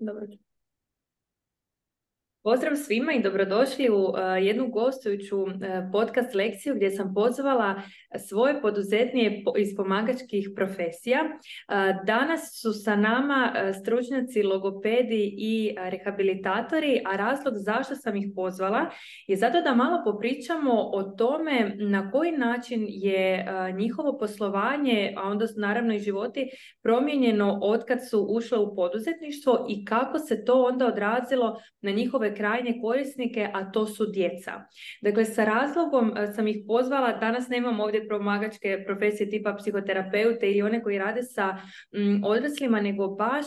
Dobro. Pozdrav svima i dobrodošli u e, jednu gostujuću e, podcast lekciju gdje sam pozvala svoje poduzetnije iz pomagačkih profesija. E, danas su sa nama stručnjaci, logopedi i rehabilitatori, a razlog zašto sam ih pozvala je zato da malo popričamo o tome na koji način je njihovo poslovanje, a onda naravno i životi, promijenjeno otkad su ušle u poduzetništvo i kako se to onda odrazilo na njihove krajnje korisnike, a to su djeca. Dakle, sa razlogom e, sam ih pozvala, danas nemam ovdje pomagačke profesije tipa psihoterapeute ili one koji rade sa odraslima, nego baš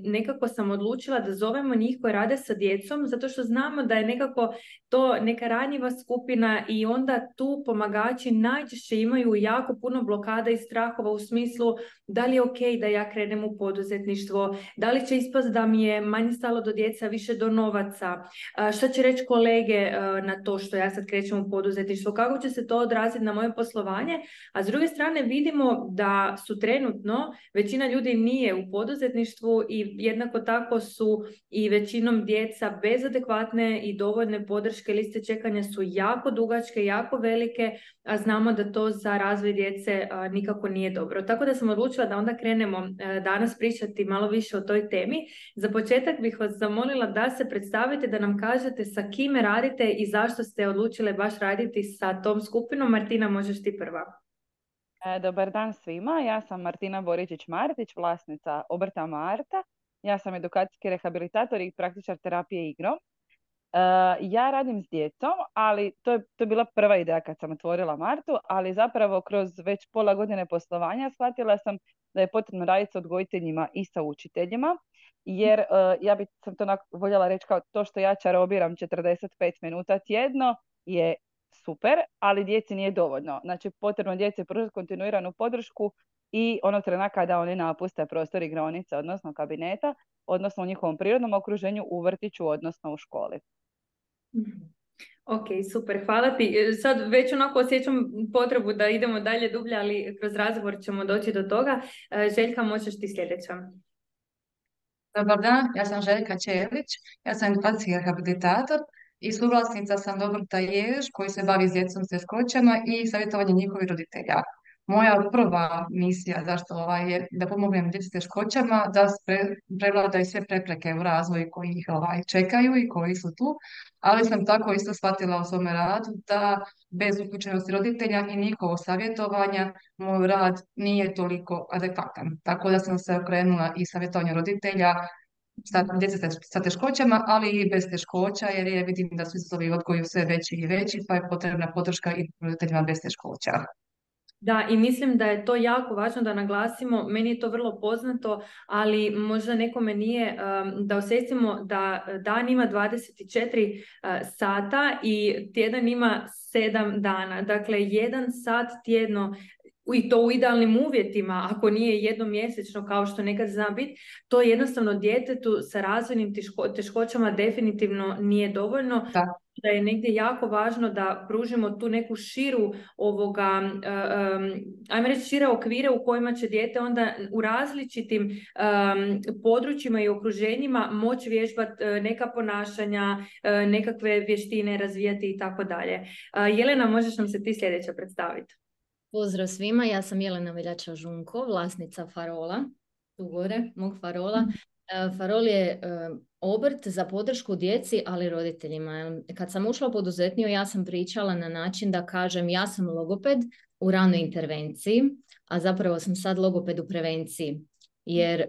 nekako sam odlučila da zovemo njih koji rade sa djecom, zato što znamo da je nekako to neka ranjiva skupina i onda tu pomagači najčešće imaju jako puno blokada i strahova u smislu da li je ok da ja krenem u poduzetništvo, da li će ispast da mi je manje stalo do djeca, više do novaca, što će reći kolege na to što ja sad krećem u poduzetništvo, kako će se to odraziti na moje poslovanje, a s druge strane vidimo da su trenutno većina ljudi nije u poduzetništvu i jednako tako su i većinom djeca bez adekvatne i dovoljne podrške liste čekanja su jako dugačke, jako velike, a znamo da to za razvoj djece nikako nije dobro. Tako da sam odlučila da onda krenemo danas pričati malo više o toj temi. Za početak bih vas zamolila da se predstavi da nam kažete sa kime radite i zašto ste odlučile baš raditi sa tom skupinom. Martina, možeš ti prva. E, dobar dan svima, ja sam Martina Boričić-Martić, vlasnica obrta Marta. Ja sam edukacijski rehabilitator i praktičar terapije igrom. Uh, ja radim s djecom, ali to je, to je bila prva ideja kad sam otvorila Martu, ali zapravo kroz već pola godine poslovanja shvatila sam da je potrebno raditi s odgojiteljima i sa učiteljima jer uh, ja bi sam to voljela reći kao to što ja čarobiram 45 minuta tjedno je super, ali djeci nije dovoljno. Znači potrebno djeci pružiti kontinuiranu podršku i onog trena kada oni napuste prostor igronice, odnosno kabineta, odnosno u njihovom prirodnom okruženju u vrtiću, odnosno u školi. Ok, super, hvala ti. E, sad već onako osjećam potrebu da idemo dalje dublje, ali kroz razgovor ćemo doći do toga. E, Željka, možeš ti sljedeća. Dobar dan, ja sam Željka Čelić, ja sam edukacijski rehabilitator i suvlasnica sam Dobrota Jež koji se bavi s djecom s teškoćama i savjetovanje njihovih roditelja. Moja prva misija zašto ovaj, je da pomognem djeci s teškoćama, da prevladaju sve prepreke u razvoju koji ih ovaj, čekaju i koji su tu, ali sam tako isto shvatila u svome radu da bez uključenosti roditelja i njihovo savjetovanja moj rad nije toliko adekvatan. Tako da sam se okrenula i savjetovanju roditelja sa djece sa teškoćama, ali i bez teškoća, jer je vidim da su izazovi odgoju sve veći i veći, pa je potrebna podrška i roditeljima bez teškoća. Da, i mislim da je to jako važno da naglasimo, meni je to vrlo poznato, ali možda nekome nije da osjetimo da dan ima 24 uh, sata i tjedan ima 7 dana. Dakle, jedan sat tjedno i to u idealnim uvjetima, ako nije jednomjesečno kao što nekad zna biti, to jednostavno djetetu sa razvojnim teškoćama definitivno nije dovoljno. Da da je negdje jako važno da pružimo tu neku širu ovoga, um, ajmo reći šire okvire u kojima će dijete onda u različitim um, područjima i okruženjima moći vježbati neka ponašanja, nekakve vještine razvijati i tako dalje. Jelena, možeš nam se ti sljedeća predstaviti? Pozdrav svima, ja sam Jelena Veljača Žunko, vlasnica Farola, tu gore, mog Farola. Mhm. Farol je obrt za podršku djeci, ali roditeljima. Kad sam ušla u poduzetniju, ja sam pričala na način da kažem ja sam logoped u ranoj intervenciji, a zapravo sam sad logoped u prevenciji. Jer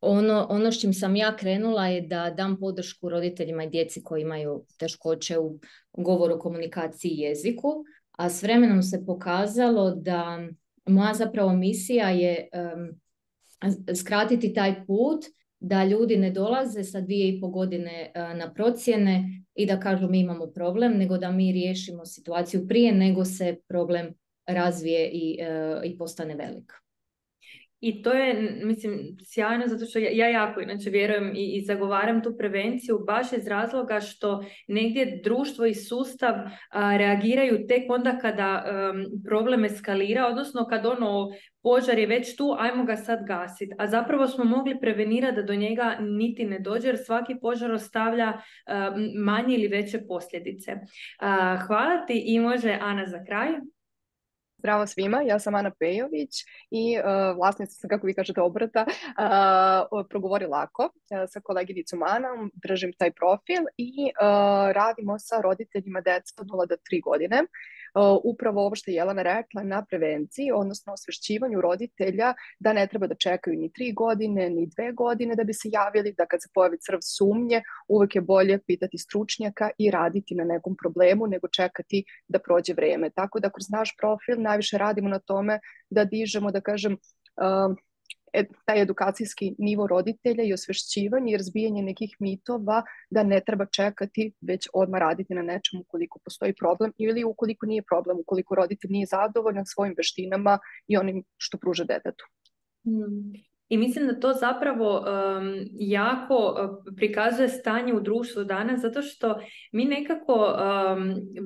ono, ono s čim sam ja krenula je da dam podršku roditeljima i djeci koji imaju teškoće u govoru, komunikaciji i jeziku, a s vremenom se pokazalo da moja zapravo misija je skratiti taj put da ljudi ne dolaze sa dvije i po godine e, na procjene i da kažu mi imamo problem, nego da mi riješimo situaciju prije nego se problem razvije i, e, i postane velik. I to je, mislim, sjajno zato što ja, ja jako inače vjerujem i zagovaram tu prevenciju baš iz razloga što negdje društvo i sustav reagiraju tek onda kada problem eskalira, odnosno kad ono požar je već tu, ajmo ga sad gasiti. A zapravo smo mogli prevenirati da do njega niti ne dođe jer svaki požar ostavlja manje ili veće posljedice. hvala ti i može Ana za kraj. Zdravo svima, ja sam Ana Pejović i uh, vlasnica sam, kako vi kažete, obrata uh, Progovori lako uh, sa koleginicom Anom, držim taj profil i radimo sa roditeljima djeca od 0 do 3 godine upravo ovo što je Jelena rekla na prevenciji, odnosno osvješćivanju roditelja da ne treba da čekaju ni tri godine, ni dve godine da bi se javili, da kad se pojavi crv sumnje, uvijek je bolje pitati stručnjaka i raditi na nekom problemu nego čekati da prođe vrijeme. Tako da kroz naš profil najviše radimo na tome da dižemo, da kažem, taj edukacijski nivo roditelja i osvešćivanje i razbijanje nekih mitova da ne treba čekati već odmah raditi na nečemu ukoliko postoji problem ili ukoliko nije problem, ukoliko roditelj nije zadovoljan svojim veštinama i onim što pruža detetu. Hmm. I mislim da to zapravo jako e, prikazuje stanje u društvu danas, zato što mi nekako,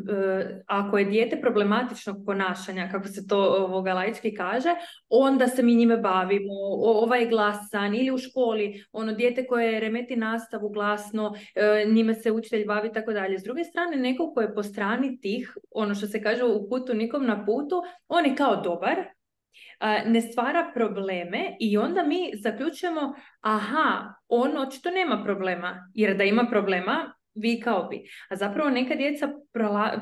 e, ako je dijete problematičnog ponašanja, kako se to ovoga laički kaže, onda se mi njime bavimo, ovaj glasan ili u školi, ono dijete koje remeti nastavu glasno, e, njime se učitelj bavi i tako dalje. S druge strane, neko ko je po strani tih, ono što se kaže u putu nikom na putu, on je kao dobar, ne stvara probleme i onda mi zaključujemo aha, on očito nema problema, jer da ima problema vikao bi. A zapravo neka djeca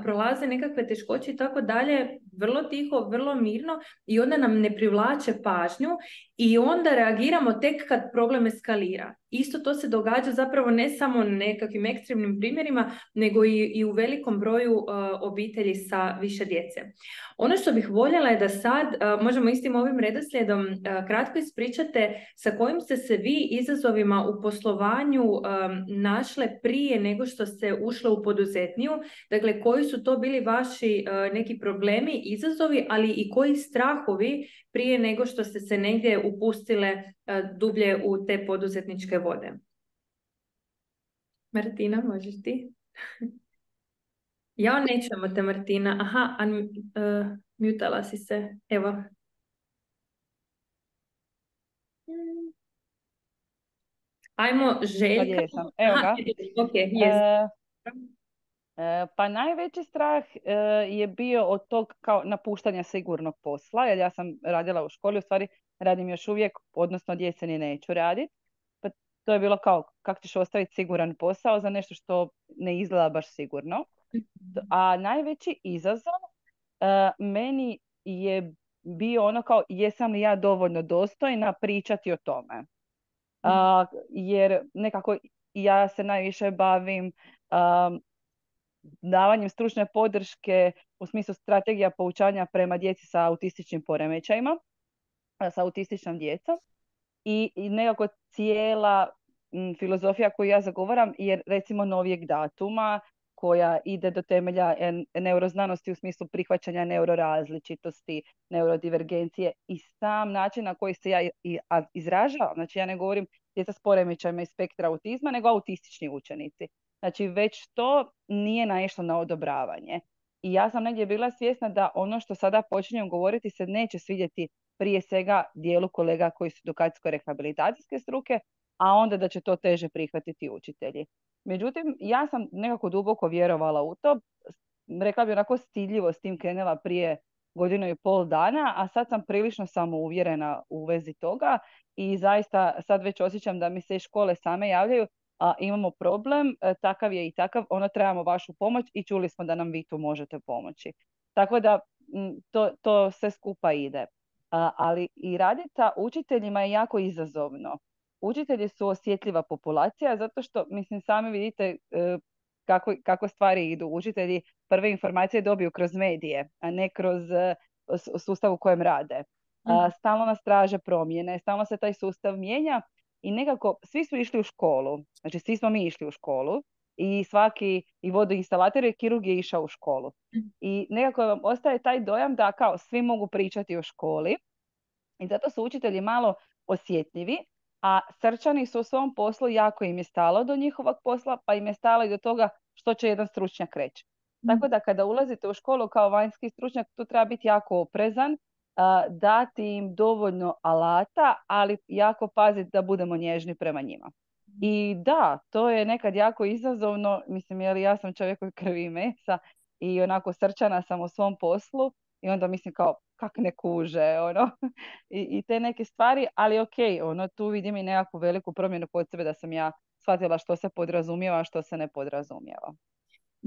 prolaze nekakve teškoće i tako dalje vrlo tiho, vrlo mirno i onda nam ne privlače pažnju i onda reagiramo tek kad problem eskalira. Isto to se događa zapravo ne samo nekakvim ekstremnim primjerima, nego i, i u velikom broju uh, obitelji sa više djece. Ono što bih voljela je da sad uh, možemo istim ovim redoslijedom uh, kratko ispričate sa kojim ste se vi izazovima u poslovanju um, našle prije nego što ste ušle u poduzetniju. Dakle, koji su to bili vaši neki problemi, izazovi, ali i koji strahovi prije nego što ste se negdje upustile e, dublje u te poduzetničke vode. Martina, možeš ti? ja nećemo te, Martina. Aha, an, uh, mutala si se. Evo. Ajmo, Željka. Evo ga. ok, yes. E, pa najveći strah e, je bio od tog kao napuštanja sigurnog posla, jer ja sam radila u školi, u stvari radim još uvijek, odnosno djece ni neću raditi. Pa to je bilo kao kako ćeš ostaviti siguran posao za nešto što ne izgleda baš sigurno. A najveći izazov e, meni je bio ono kao jesam li ja dovoljno dostojna pričati o tome. jer nekako ja se najviše bavim davanjem stručne podrške u smislu strategija poučanja prema djeci sa autističnim poremećajima, sa autističnom djecom. I, i nekako cijela filozofija koju ja zagovaram je recimo novijeg datuma koja ide do temelja neuroznanosti u smislu prihvaćanja neurorazličitosti, neurodivergencije i sam način na koji se ja izražavam. Znači ja ne govorim djeca s poremećajima iz spektra autizma, nego autistični učenici. Znači već to nije naišlo na odobravanje. I ja sam negdje bila svjesna da ono što sada počinjem govoriti se neće svidjeti prije svega dijelu kolega koji su edukacijsko-rehabilitacijske struke, a onda da će to teže prihvatiti učitelji. Međutim, ja sam nekako duboko vjerovala u to. Rekla bi onako stiljivo s tim krenula prije godinu i pol dana, a sad sam prilično samouvjerena u vezi toga i zaista sad već osjećam da mi se i škole same javljaju a, imamo problem, e, takav je i takav, ono trebamo vašu pomoć i čuli smo da nam vi tu možete pomoći. Tako da to, to sve skupa ide. ali i raditi sa učiteljima je jako izazovno. Učitelji su osjetljiva populacija zato što, mislim, sami vidite e, kako, kako stvari idu. Učitelji prve informacije dobiju kroz medije, a ne kroz e, sustav u kojem rade. Mhm. Stalno nas traže promjene, stalno se taj sustav mijenja i nekako svi su išli u školu, znači svi smo mi išli u školu i svaki i vodoinstalator i kirurg je išao u školu. I nekako vam ostaje taj dojam da kao svi mogu pričati o školi, I zato su učitelji malo osjetljivi, a srčani su u svom poslu jako im je stalo do njihovog posla, pa im je stalo i do toga što će jedan stručnjak reći. Tako da kada ulazite u školu kao vanjski stručnjak, tu treba biti jako oprezan, dati im dovoljno alata, ali jako paziti da budemo nježni prema njima. I da, to je nekad jako izazovno, mislim, jer ja sam čovjek koji krvi i mesa i onako srčana sam u svom poslu i onda mislim kao, kak ne kuže, ono, I, i te neke stvari, ali ok, ono, tu vidim i nekakvu veliku promjenu kod sebe da sam ja shvatila što se podrazumijeva, a što se ne podrazumijeva.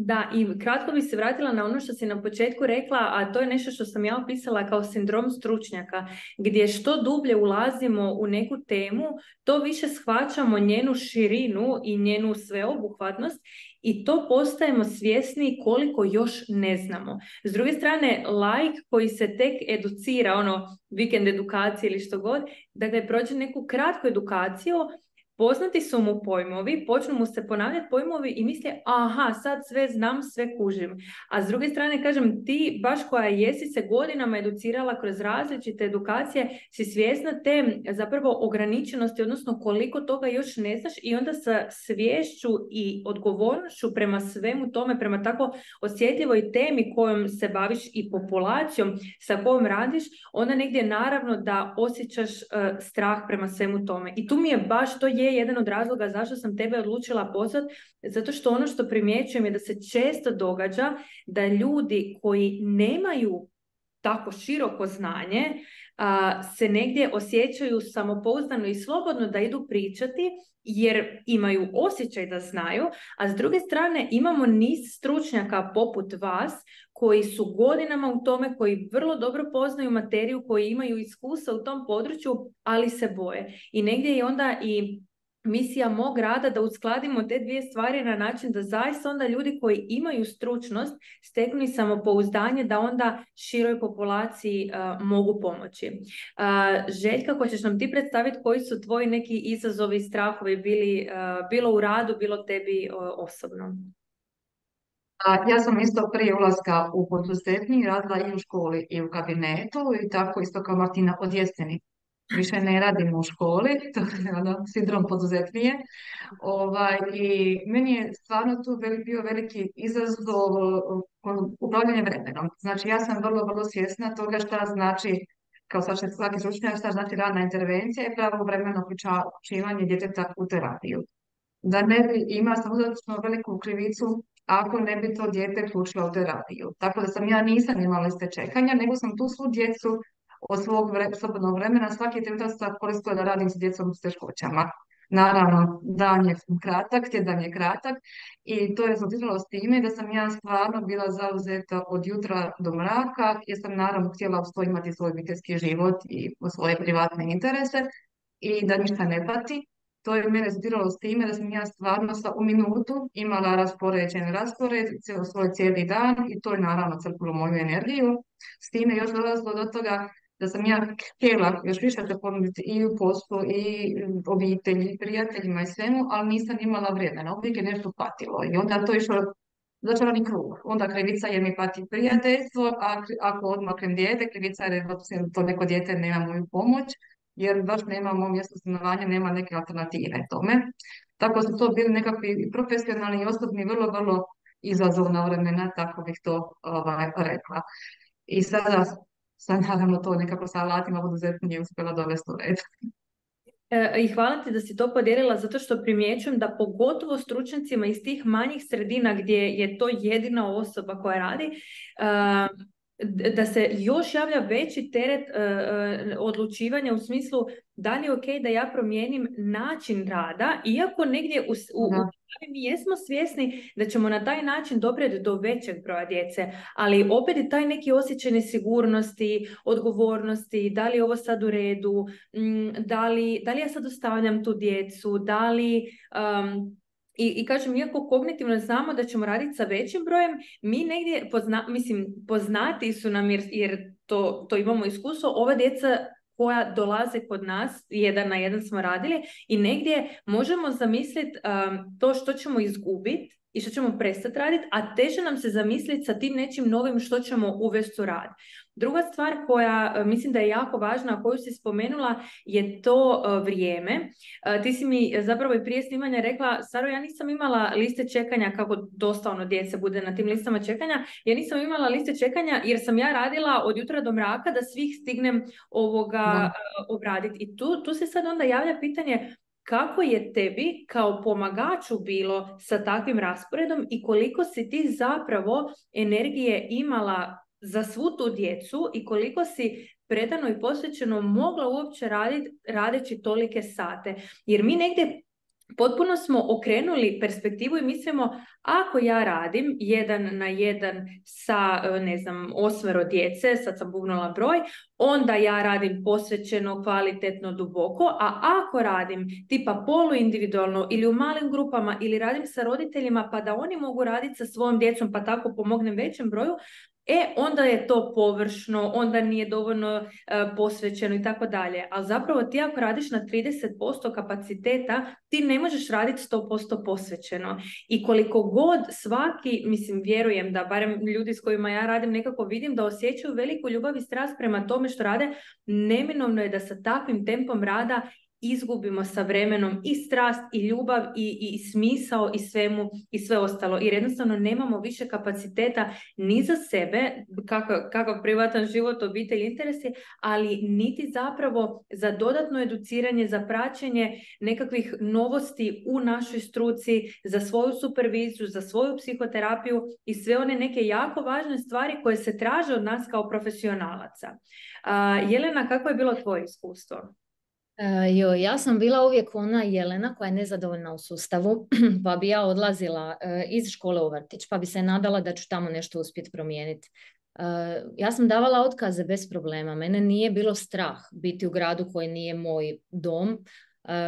Da, i kratko bi se vratila na ono što si na početku rekla, a to je nešto što sam ja opisala kao sindrom stručnjaka, gdje što dublje ulazimo u neku temu, to više shvaćamo njenu širinu i njenu sveobuhvatnost i to postajemo svjesni koliko još ne znamo. S druge strane, like koji se tek educira, ono vikend edukacije ili što god, dakle prođe neku kratku edukaciju, Poznati su mu pojmovi, počnu mu se ponavljati pojmovi i misle, aha, sad sve znam, sve kužim. A s druge strane, kažem, ti baš koja jesi se godinama educirala kroz različite edukacije, si svjesna te zapravo ograničenosti, odnosno koliko toga još ne znaš i onda sa svješću i odgovornošću prema svemu tome, prema tako osjetljivoj temi kojom se baviš i populacijom sa kojom radiš, onda negdje naravno da osjećaš uh, strah prema svemu tome. I tu mi je baš to je jedan od razloga zašto sam tebe odlučila pozvati, zato što ono što primjećujem je da se često događa da ljudi koji nemaju tako široko znanje a, se negdje osjećaju samopouzdano i slobodno da idu pričati jer imaju osjećaj da znaju, a s druge strane imamo niz stručnjaka poput vas koji su godinama u tome, koji vrlo dobro poznaju materiju, koji imaju iskustva u tom području, ali se boje. I negdje je onda i misija mog rada da uskladimo te dvije stvari na način da zaista onda ljudi koji imaju stručnost steknu i samopouzdanje da onda široj populaciji uh, mogu pomoći. Uh, Željka, hoćeš nam ti predstaviti koji su tvoji neki izazovi i strahovi bili uh, bilo u radu, bilo tebi osobno? Ja sam isto prije ulaska u poduzetni radila i u školi i u kabinetu i tako isto kao Martina od jeseni više ne radim u školi, to je ono, sindrom poduzetnije. Ovaj, I meni je stvarno tu bio veliki izazov upravljanje vremenom. Znači ja sam vrlo, vrlo svjesna toga šta znači kao svaki stručnjak, šta znači radna intervencija i pravo vremeno uključivanje djeteta u terapiju. Da ne bi ima sam veliku krivicu ako ne bi to dijete uključilo u terapiju. Tako da sam ja nisam imala liste čekanja, nego sam tu svu djecu od svog slobodnog vremena svaki trenutak koristila da radim s djecom s teškoćama. Naravno, dan je kratak, tjedan je kratak i to je rezultiralo s time da sam ja stvarno bila zauzeta od jutra do mraka jer sam naravno htjela uz imati svoj obiteljski život i svoje privatne interese i da ništa ne pati. To je mene rezultiralo s time da sam ja stvarno sa, u minutu imala raspoređen raspored svoj cijeli dan i to je naravno crpilo moju energiju. S time još dolazilo do toga da sam ja htjela još više da ponuditi i u poslu i obitelji, i prijateljima i svemu, ali nisam imala vremena, uvijek je nešto patilo i onda to išlo začarani krug. Onda krivica je mi pati prijateljstvo, a ako odmaknem dijete, krivica je to neko dijete nema moju pomoć, jer baš nemamo mjesto stanovanja, nema neke alternative tome. Tako su to bili nekakvi profesionalni i osobni vrlo, vrlo izazovna vremena, tako bih to ovaj, rekla. I sada sad naravno to nekako sa alatima poduzetnje nije uspjela dovesti u red. E, I hvala ti da si to podijelila zato što primjećujem da pogotovo stručnjacima iz tih manjih sredina gdje je to jedina osoba koja radi, da se još javlja veći teret e, e, odlučivanja u smislu da li je ok da ja promijenim način rada, iako negdje u, u, mi jesmo svjesni da ćemo na taj način doprijeti do većeg broja djece, ali opet je taj neki osjećaj nesigurnosti, odgovornosti, da li je ovo sad u redu, da li, da li ja sad ostavljam tu djecu, da li... i, I kažem, iako kognitivno znamo da ćemo raditi sa većim brojem, mi negdje, pozna, mislim, poznati su nam jer, jer to, to imamo iskustvo, ova djeca koja dolaze kod nas, jedan na jedan smo radili i negdje možemo zamisliti um, to što ćemo izgubiti i što ćemo prestati raditi, a teže nam se zamisliti sa tim nečim novim što ćemo uvesti u rad. Druga stvar koja e, mislim da je jako važna, a koju si spomenula, je to e, vrijeme. E, ti si mi zapravo i prije snimanja rekla, Saro, ja nisam imala liste čekanja, kako dosta ono djece bude na tim listama čekanja, ja nisam imala liste čekanja jer sam ja radila od jutra do mraka da svih stignem ovoga obraditi. I tu, tu se sad onda javlja pitanje kako je tebi kao pomagaču bilo sa takvim rasporedom i koliko si ti zapravo energije imala za svu tu djecu i koliko si predano i posvećeno mogla uopće raditi radeći tolike sate. Jer mi negdje potpuno smo okrenuli perspektivu i mislimo ako ja radim jedan na jedan sa, e, ne znam, osmero djece, sad sam bugnula broj, onda ja radim posvećeno, kvalitetno, duboko, a ako radim tipa polu individualno ili u malim grupama ili radim sa roditeljima pa da oni mogu raditi sa svojom djecom pa tako pomognem većem broju, e onda je to površno, onda nije dovoljno e, posvećeno i tako dalje. Ali zapravo ti ako radiš na 30% kapaciteta, ti ne možeš raditi 100% posvećeno. I koliko god svaki, mislim, vjerujem da barem ljudi s kojima ja radim nekako vidim da osjećaju veliku ljubav i strast prema tome što rade, neminovno je da sa takvim tempom rada izgubimo sa vremenom i strast i ljubav i, i smisao i svemu i sve ostalo jer jednostavno nemamo više kapaciteta ni za sebe kakav, kakav privatan život, obitelj, interesi, ali niti zapravo za dodatno educiranje, za praćenje nekakvih novosti u našoj struci, za svoju superviziju, za svoju psihoterapiju i sve one neke jako važne stvari koje se traže od nas kao profesionalaca. Jelena, kako je bilo tvoje iskustvo? E, jo, ja sam bila uvijek ona Jelena koja je nezadovoljna u sustavu, pa bi ja odlazila e, iz škole u vrtić, pa bi se nadala da ću tamo nešto uspjeti promijeniti. E, ja sam davala otkaze bez problema. Mene nije bilo strah biti u gradu koji nije moj dom,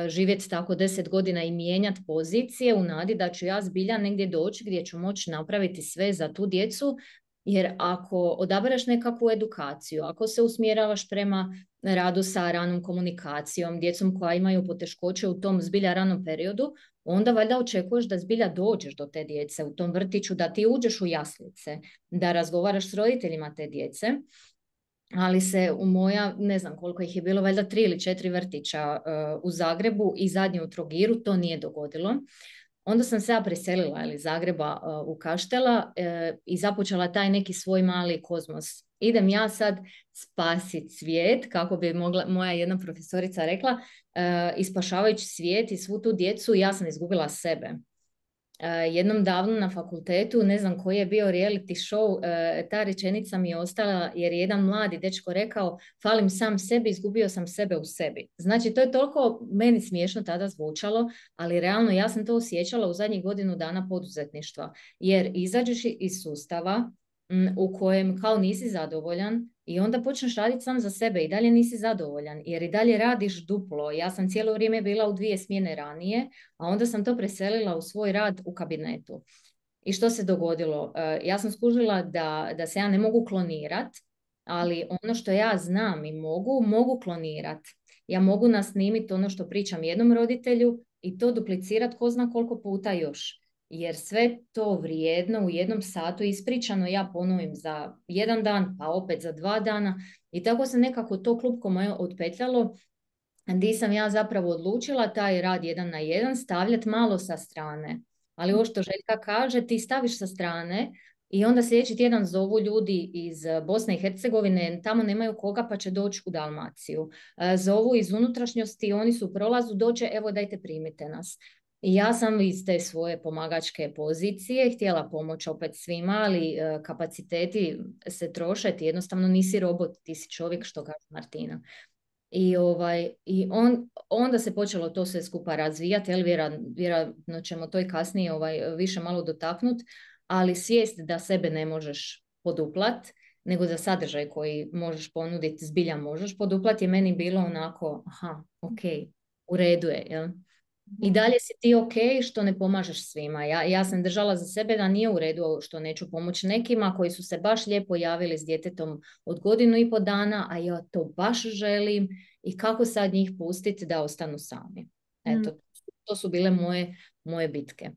živjeti tako deset godina i mijenjati pozicije u nadi da ću ja zbilja negdje doći gdje ću moći napraviti sve za tu djecu jer ako odabereš nekakvu edukaciju, ako se usmjeravaš prema radu sa ranom komunikacijom, djecom koja imaju poteškoće u tom zbilja ranom periodu, onda valjda očekuješ da zbilja dođeš do te djece u tom vrtiću, da ti uđeš u jaslice, da razgovaraš s roditeljima te djece. Ali se u moja, ne znam koliko ih je bilo, valjda tri ili četiri vrtića uh, u Zagrebu i zadnji u Trogiru, to nije dogodilo. Onda sam se ja preselila iz Zagreba uh, u Kaštela uh, i započela taj neki svoj mali kozmos. Idem ja sad spasiti svijet, kako bi mogla, moja jedna profesorica rekla, uh, ispašavajući svijet i svu tu djecu, ja sam izgubila sebe. E, jednom davno na fakultetu, ne znam koji je bio reality show, e, ta rečenica mi je ostala jer je jedan mladi dečko rekao falim sam sebi, izgubio sam sebe u sebi. Znači to je toliko meni smiješno tada zvučalo, ali realno ja sam to osjećala u zadnjih godinu dana poduzetništva. Jer izađeš iz sustava u kojem kao nisi zadovoljan, i onda počneš raditi sam za sebe i dalje nisi zadovoljan jer i dalje radiš duplo. Ja sam cijelo vrijeme bila u dvije smjene ranije, a onda sam to preselila u svoj rad u kabinetu. I što se dogodilo? E, ja sam skužila da, da se ja ne mogu klonirat, ali ono što ja znam i mogu, mogu klonirat. Ja mogu nasnimiti ono što pričam jednom roditelju i to duplicirat ko zna koliko puta još jer sve to vrijedno u jednom satu ispričano ja ponovim za jedan dan, pa opet za dva dana i tako se nekako to klupko moje otpetljalo gdje sam ja zapravo odlučila taj rad jedan na jedan stavljati malo sa strane. Ali ovo što Željka kaže, ti staviš sa strane i onda sljedeći tjedan zovu ljudi iz Bosne i Hercegovine, tamo nemaju koga pa će doći u Dalmaciju. E, zovu iz unutrašnjosti, oni su u prolazu, doće, evo dajte primite nas. Ja sam iz te svoje pomagačke pozicije htjela pomoći opet svima, ali e, kapaciteti se troše, ti jednostavno nisi robot, ti si čovjek što kaže Martina. I, ovaj, i on, onda se počelo to sve skupa razvijati, ali vjerojatno ćemo to i kasnije ovaj, više malo dotaknut, ali svijest da sebe ne možeš poduplat, nego za sadržaj koji možeš ponuditi, zbilja možeš poduplat, je meni bilo onako, aha, ok, u redu je, jel? I dalje si ti ok što ne pomažeš svima. Ja, ja sam držala za sebe da nije u redu što neću pomoći nekima koji su se baš lijepo javili s djetetom od godinu i po dana, a ja to baš želim i kako sad njih pustiti da ostanu sami. Eto, mm. to su bile moje, moje bitke.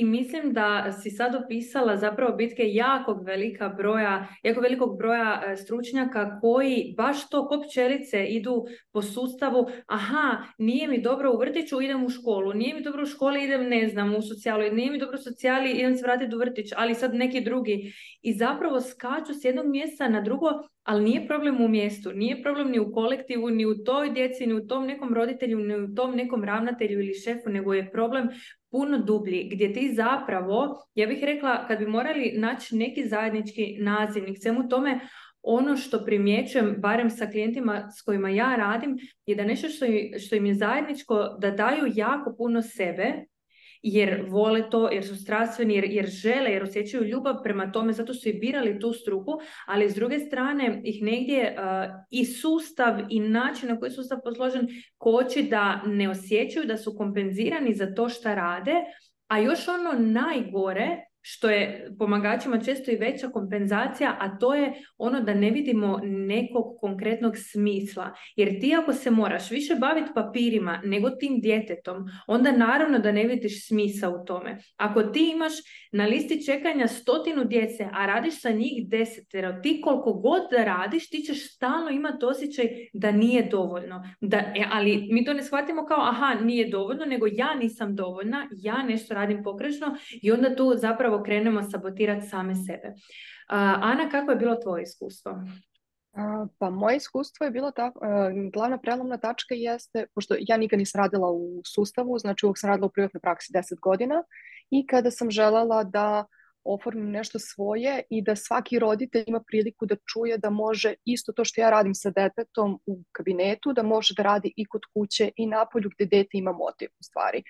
I mislim da si sad opisala zapravo bitke jakog velika broja, jako velikog broja e, stručnjaka koji baš to ko pčelice idu po sustavu, aha, nije mi dobro u vrtiću, idem u školu, nije mi dobro u školi, idem ne znam u socijalu, nije mi dobro u socijali, idem se vratiti u vrtić, ali sad neki drugi. I zapravo skaču s jednog mjesta na drugo, ali nije problem u mjestu, nije problem ni u kolektivu, ni u toj djeci, ni u tom nekom roditelju, ni u tom nekom ravnatelju ili šefu, nego je problem puno dublji, gdje ti zapravo, ja bih rekla, kad bi morali naći neki zajednički nazivnik svemu tome, ono što primjećujem, barem sa klijentima s kojima ja radim, je da nešto što, što im je zajedničko, da daju jako puno sebe, jer vole to, jer su strastveni, jer, jer žele, jer osjećaju ljubav prema tome, zato su i birali tu struku, ali s druge strane ih negdje i sustav i način na koji je sustav posložen koči da ne osjećaju da su kompenzirani za to što rade, a još ono najgore što je pomagačima često i veća kompenzacija, a to je ono da ne vidimo nekog konkretnog smisla. Jer ti ako se moraš više baviti papirima nego tim djetetom, onda naravno da ne vidiš smisa u tome. Ako ti imaš na listi čekanja stotinu djece, a radiš sa njih desetero, ti koliko god da radiš, ti ćeš stalno imati osjećaj da nije dovoljno. Da, e, ali mi to ne shvatimo kao aha, nije dovoljno, nego ja nisam dovoljna, ja nešto radim pogrešno i onda tu zapravo krenemo sabotirati same sebe. Ana, kako je bilo tvoje iskustvo? Pa moje iskustvo je bilo tako, glavna prelomna tačka jeste, pošto ja nikad nisam radila u sustavu, znači uvijek sam radila u privatnoj praksi 10 godina i kada sam željela da oformim nešto svoje i da svaki roditelj ima priliku da čuje da može isto to što ja radim sa detetom u kabinetu, da može da radi i kod kuće i napolju gdje dete ima motiv u stvari.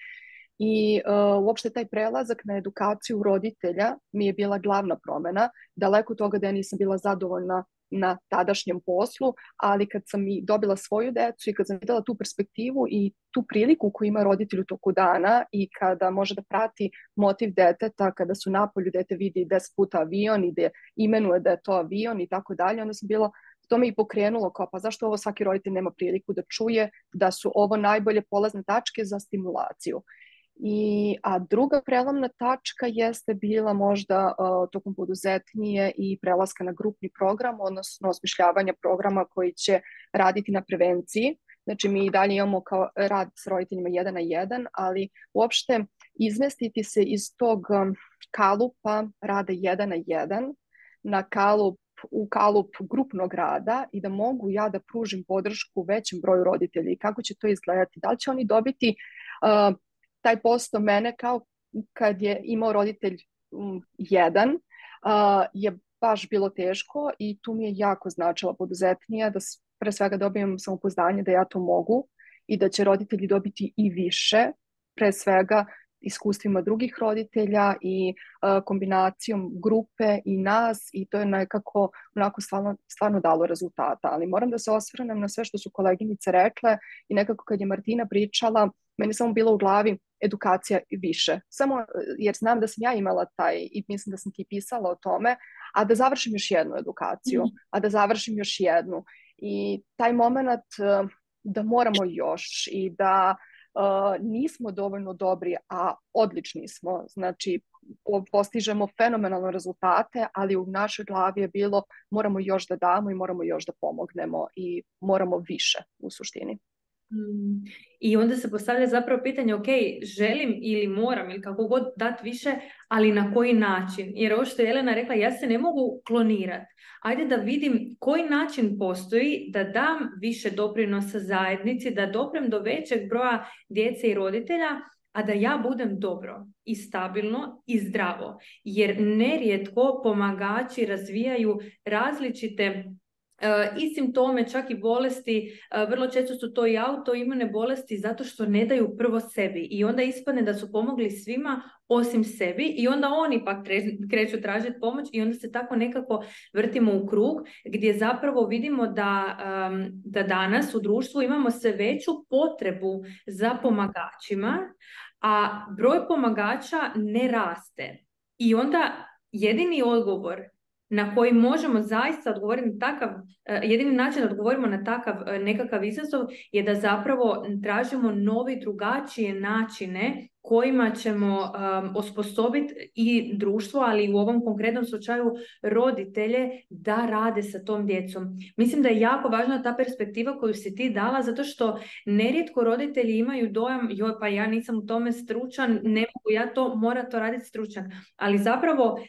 I uh, uopšte taj prelazak na edukaciju roditelja mi je bila glavna promjena. Daleko toga da ja nisam bila zadovoljna na tadašnjem poslu, ali kad sam i dobila svoju decu i kad sam vidjela tu perspektivu i tu priliku koju ima roditelj u toku dana i kada može da prati motiv deteta, kada su napolju dete vidi deset puta avion i da imenuje da je to avion i tako dalje, onda sam bila to me i pokrenulo kao pa zašto ovo svaki roditelj nema priliku da čuje da su ovo najbolje polazne tačke za stimulaciju. I, a druga prelomna tačka jeste bila možda uh, tokom poduzetnije i prelaska na grupni program, odnosno osmišljavanja programa koji će raditi na prevenciji. Znači mi i dalje imamo kao rad s roditeljima jedan na jedan, ali uopšte izmestiti se iz tog kalupa rada jedan na jedan na kalup u kalup grupnog rada i da mogu ja da pružim podršku većem broju roditelja i kako će to izgledati. Da li će oni dobiti uh, taj posto mene kao kad je imao roditelj jedan je baš bilo teško i tu mi je jako značila poduzetnija da pre svega dobijem samopouzdanje da ja to mogu i da će roditelji dobiti i više, pre svega iskustvima drugih roditelja i kombinacijom grupe i nas i to je nekako onako stvarno, stvarno dalo rezultata. Ali moram da se osvrnem na sve što su koleginice rekle i nekako kad je Martina pričala, meni samo bilo u glavi edukacija više. Samo jer znam da sam ja imala taj i mislim da sam ti pisala o tome, a da završim još jednu edukaciju, mm. a da završim još jednu. I taj moment da moramo još i da uh, nismo dovoljno dobri, a odlični smo. Znači, postižemo fenomenalne rezultate, ali u našoj glavi je bilo moramo još da damo i moramo još da pomognemo i moramo više u suštini. I onda se postavlja zapravo pitanje, ok, želim ili moram ili kako god dati više, ali na koji način? Jer ovo što je Elena rekla, ja se ne mogu klonirati. Ajde da vidim koji način postoji da dam više doprinosa zajednici, da doprem do većeg broja djece i roditelja, a da ja budem dobro i stabilno i zdravo. Jer nerijetko pomagači razvijaju različite i simptome, čak i bolesti, e, vrlo često su to i autoimune bolesti zato što ne daju prvo sebi i onda ispadne da su pomogli svima osim sebi i onda oni pak kreću tražiti pomoć i onda se tako nekako vrtimo u krug gdje zapravo vidimo da, da danas u društvu imamo sve veću potrebu za pomagačima, a broj pomagača ne raste. I onda jedini odgovor na koji možemo zaista odgovoriti na takav, e, jedini način da odgovorimo na takav e, nekakav izazov je da zapravo tražimo novi drugačije načine kojima ćemo um, osposobiti i društvo, ali i u ovom konkretnom slučaju roditelje da rade sa tom djecom. Mislim da je jako važna ta perspektiva koju si ti dala, zato što nerijetko roditelji imaju dojam, joj pa ja nisam u tome stručan, ne mogu ja to, mora to raditi stručan. Ali zapravo, uh,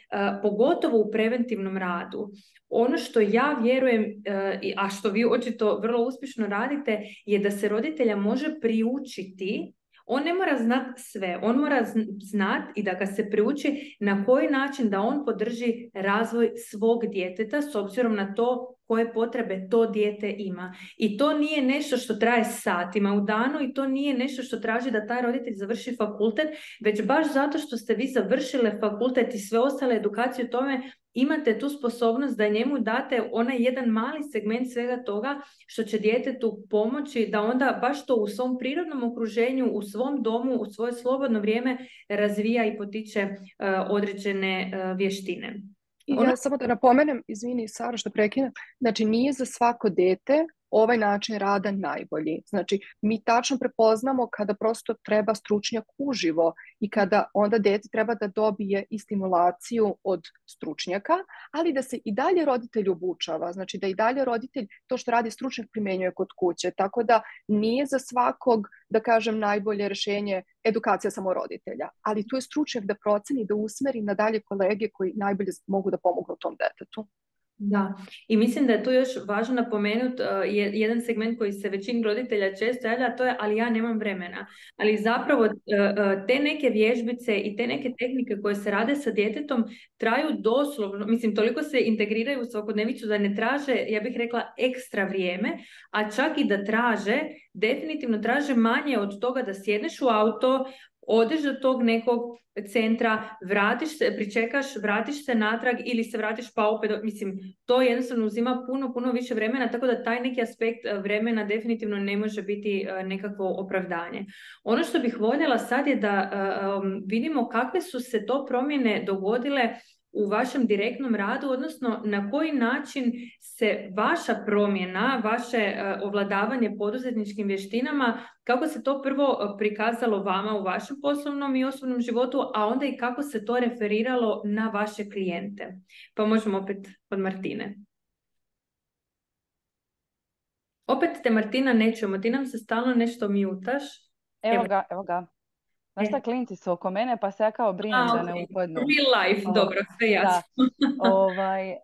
pogotovo u preventivnom radu, ono što ja vjerujem, uh, a što vi očito vrlo uspješno radite, je da se roditelja može priučiti on ne mora znati sve, on mora znati i da ga se priuči na koji način da on podrži razvoj svog djeteta s obzirom na to koje potrebe to dijete ima. I to nije nešto što traje satima u danu i to nije nešto što traži da taj roditelj završi fakultet, već baš zato što ste vi završile fakultet i sve ostale edukacije o tome, imate tu sposobnost da njemu date onaj jedan mali segment svega toga što će djetetu pomoći da onda baš to u svom prirodnom okruženju, u svom domu, u svoje slobodno vrijeme razvija i potiče uh, određene uh, vještine. I ja samo da napomenem, izvini Sara što prekinem, znači nije za svako dete ovaj način rada najbolji. Znači, mi tačno prepoznamo kada prosto treba stručnjak uživo i kada onda dete treba da dobije i stimulaciju od stručnjaka, ali da se i dalje roditelj obučava, znači da i dalje roditelj to što radi stručnjak primjenjuje kod kuće, tako da nije za svakog, da kažem, najbolje rješenje edukacija samo roditelja, ali tu je stručnjak da proceni, da usmeri na dalje kolege koji najbolje mogu da pomognu tom detetu. Da, i mislim da je tu još važno napomenuti uh, jedan segment koji se većini roditelja često javlja, a to je ali ja nemam vremena. Ali zapravo uh, uh, te neke vježbice i te neke tehnike koje se rade sa djetetom traju doslovno, mislim toliko se integriraju u svakodnevicu da ne traže, ja bih rekla, ekstra vrijeme, a čak i da traže, definitivno traže manje od toga da sjedneš u auto, odeš do tog nekog centra, vratiš se, pričekaš, vratiš se natrag ili se vratiš pa opet, mislim, to jednostavno uzima puno, puno više vremena, tako da taj neki aspekt e, vremena definitivno ne može biti e, nekakvo opravdanje. Ono što bih voljela sad je da um, vidimo kakve su se to promjene dogodile u vašem direktnom radu, odnosno na koji način se vaša promjena, vaše ovladavanje poduzetničkim vještinama, kako se to prvo e, prikazalo vama u vašem poslovnom i osobnom životu, a onda i kako se to referiralo na vaše klijente. Pa možemo opet od Martine. Opet te Martina nećemo, ti nam se stalno nešto mjutaš. Evo ga, evo ga. Znaš šta, klinci su oko mene, pa se ja kao brinem da ne upadnu. Real life, dobro, sve jasno. ovaj, e,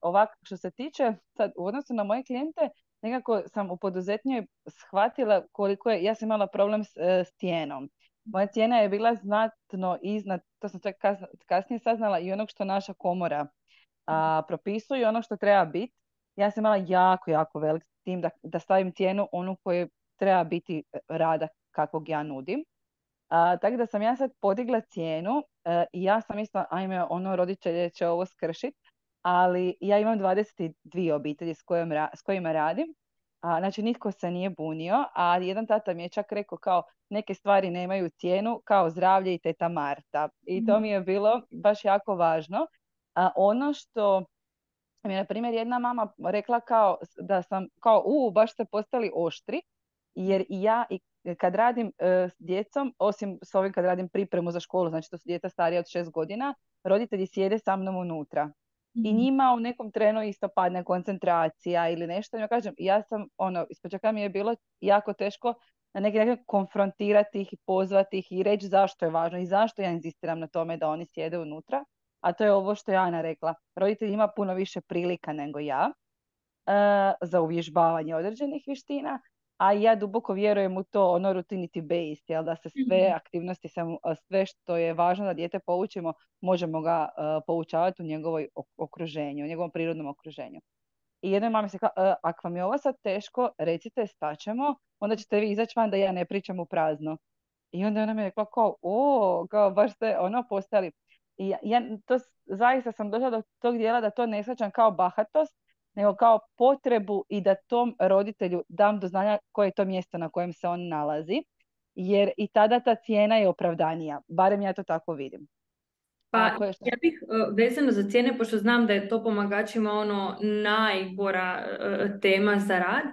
ovako, što se tiče, sad, u odnosu na moje klijente, nekako sam u poduzetnjoj shvatila koliko je, ja sam imala problem s, e, s cijenom. Moja cijena je bila znatno iznad, to sam čak kasnije saznala, i onog što naša komora a, propisuje ono što treba biti. Ja sam imala jako, jako velik tim da, da stavim cijenu onu koju treba biti rada kakvog ja nudim. A, tako da sam ja sad podigla cijenu e, i ja sam isto, ajme, ono roditelje će ovo skršit, ali ja imam 22 obitelji s, kojom, s kojima radim, a, znači nitko se nije bunio, a jedan tata mi je čak rekao kao neke stvari nemaju cijenu, kao zdravlje i teta Marta. I to mhm. mi je bilo baš jako važno. A ono što mi je, na primjer, jedna mama rekla kao da sam, kao, u, baš ste postali oštri, jer i ja i kad radim e, s djecom, osim s ovim kad radim pripremu za školu, znači to su djeca starija od šest godina, roditelji sjede sa mnom unutra. I mhm. njima u nekom trenu isto padne koncentracija ili nešto. Ja kažem, ja sam, ono, ispočaka mi je bilo jako teško na neki način konfrontirati ih i pozvati ih i reći zašto je važno i zašto ja inzistiram na tome da oni sjede unutra. A to je ovo što je Ana rekla. Roditelj ima puno više prilika nego ja uh, za uvježbavanje određenih vještina, a ja duboko vjerujem u to ono rutinity based, jel, da se sve mhm. aktivnosti, sve što je važno da dijete poučimo, možemo ga uh, poučavati u njegovoj okruženju, u njegovom prirodnom okruženju. I jednoj mami se kao, uh, ako vam je ovo sad teško, recite staćemo, onda ćete vi izaći van da ja ne pričam u prazno. I onda ona mi je rekla kao, o, kao baš ste ono postali. I ja, ja to, zaista sam došla do tog dijela da to ne shvaćam kao bahatost, nego kao potrebu i da tom roditelju dam do znanja koje je to mjesto na kojem se on nalazi, jer i tada ta cijena je opravdanija, barem ja to tako vidim. Pa ja bih e, vezano za cijene, pošto znam da je to pomagačima ono najgora e, tema za rad,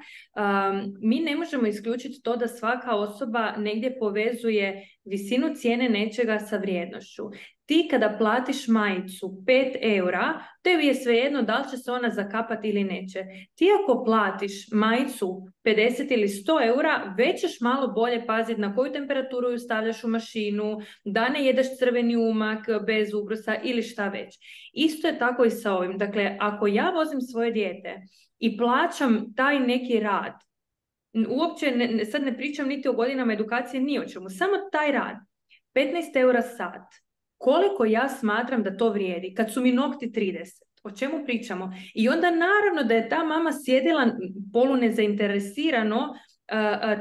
mi ne možemo isključiti to da svaka osoba negdje povezuje visinu cijene nečega sa vrijednošću. Ti kada platiš majicu 5 eura, tebi je svejedno da li će se ona zakapati ili neće. Ti ako platiš majicu 50 ili 100 eura, već ćeš malo bolje paziti na koju temperaturu ju stavljaš u mašinu, da ne jedeš crveni umak bez ubrusa ili šta već. Isto je tako i sa ovim. Dakle, ako ja vozim svoje dijete i plaćam taj neki rad, uopće ne, sad ne pričam niti o godinama edukacije, ni o čemu, samo taj rad, 15 eura sat, koliko ja smatram da to vrijedi, kad su mi nokti 30, o čemu pričamo? I onda naravno da je ta mama sjedila polu nezainteresirano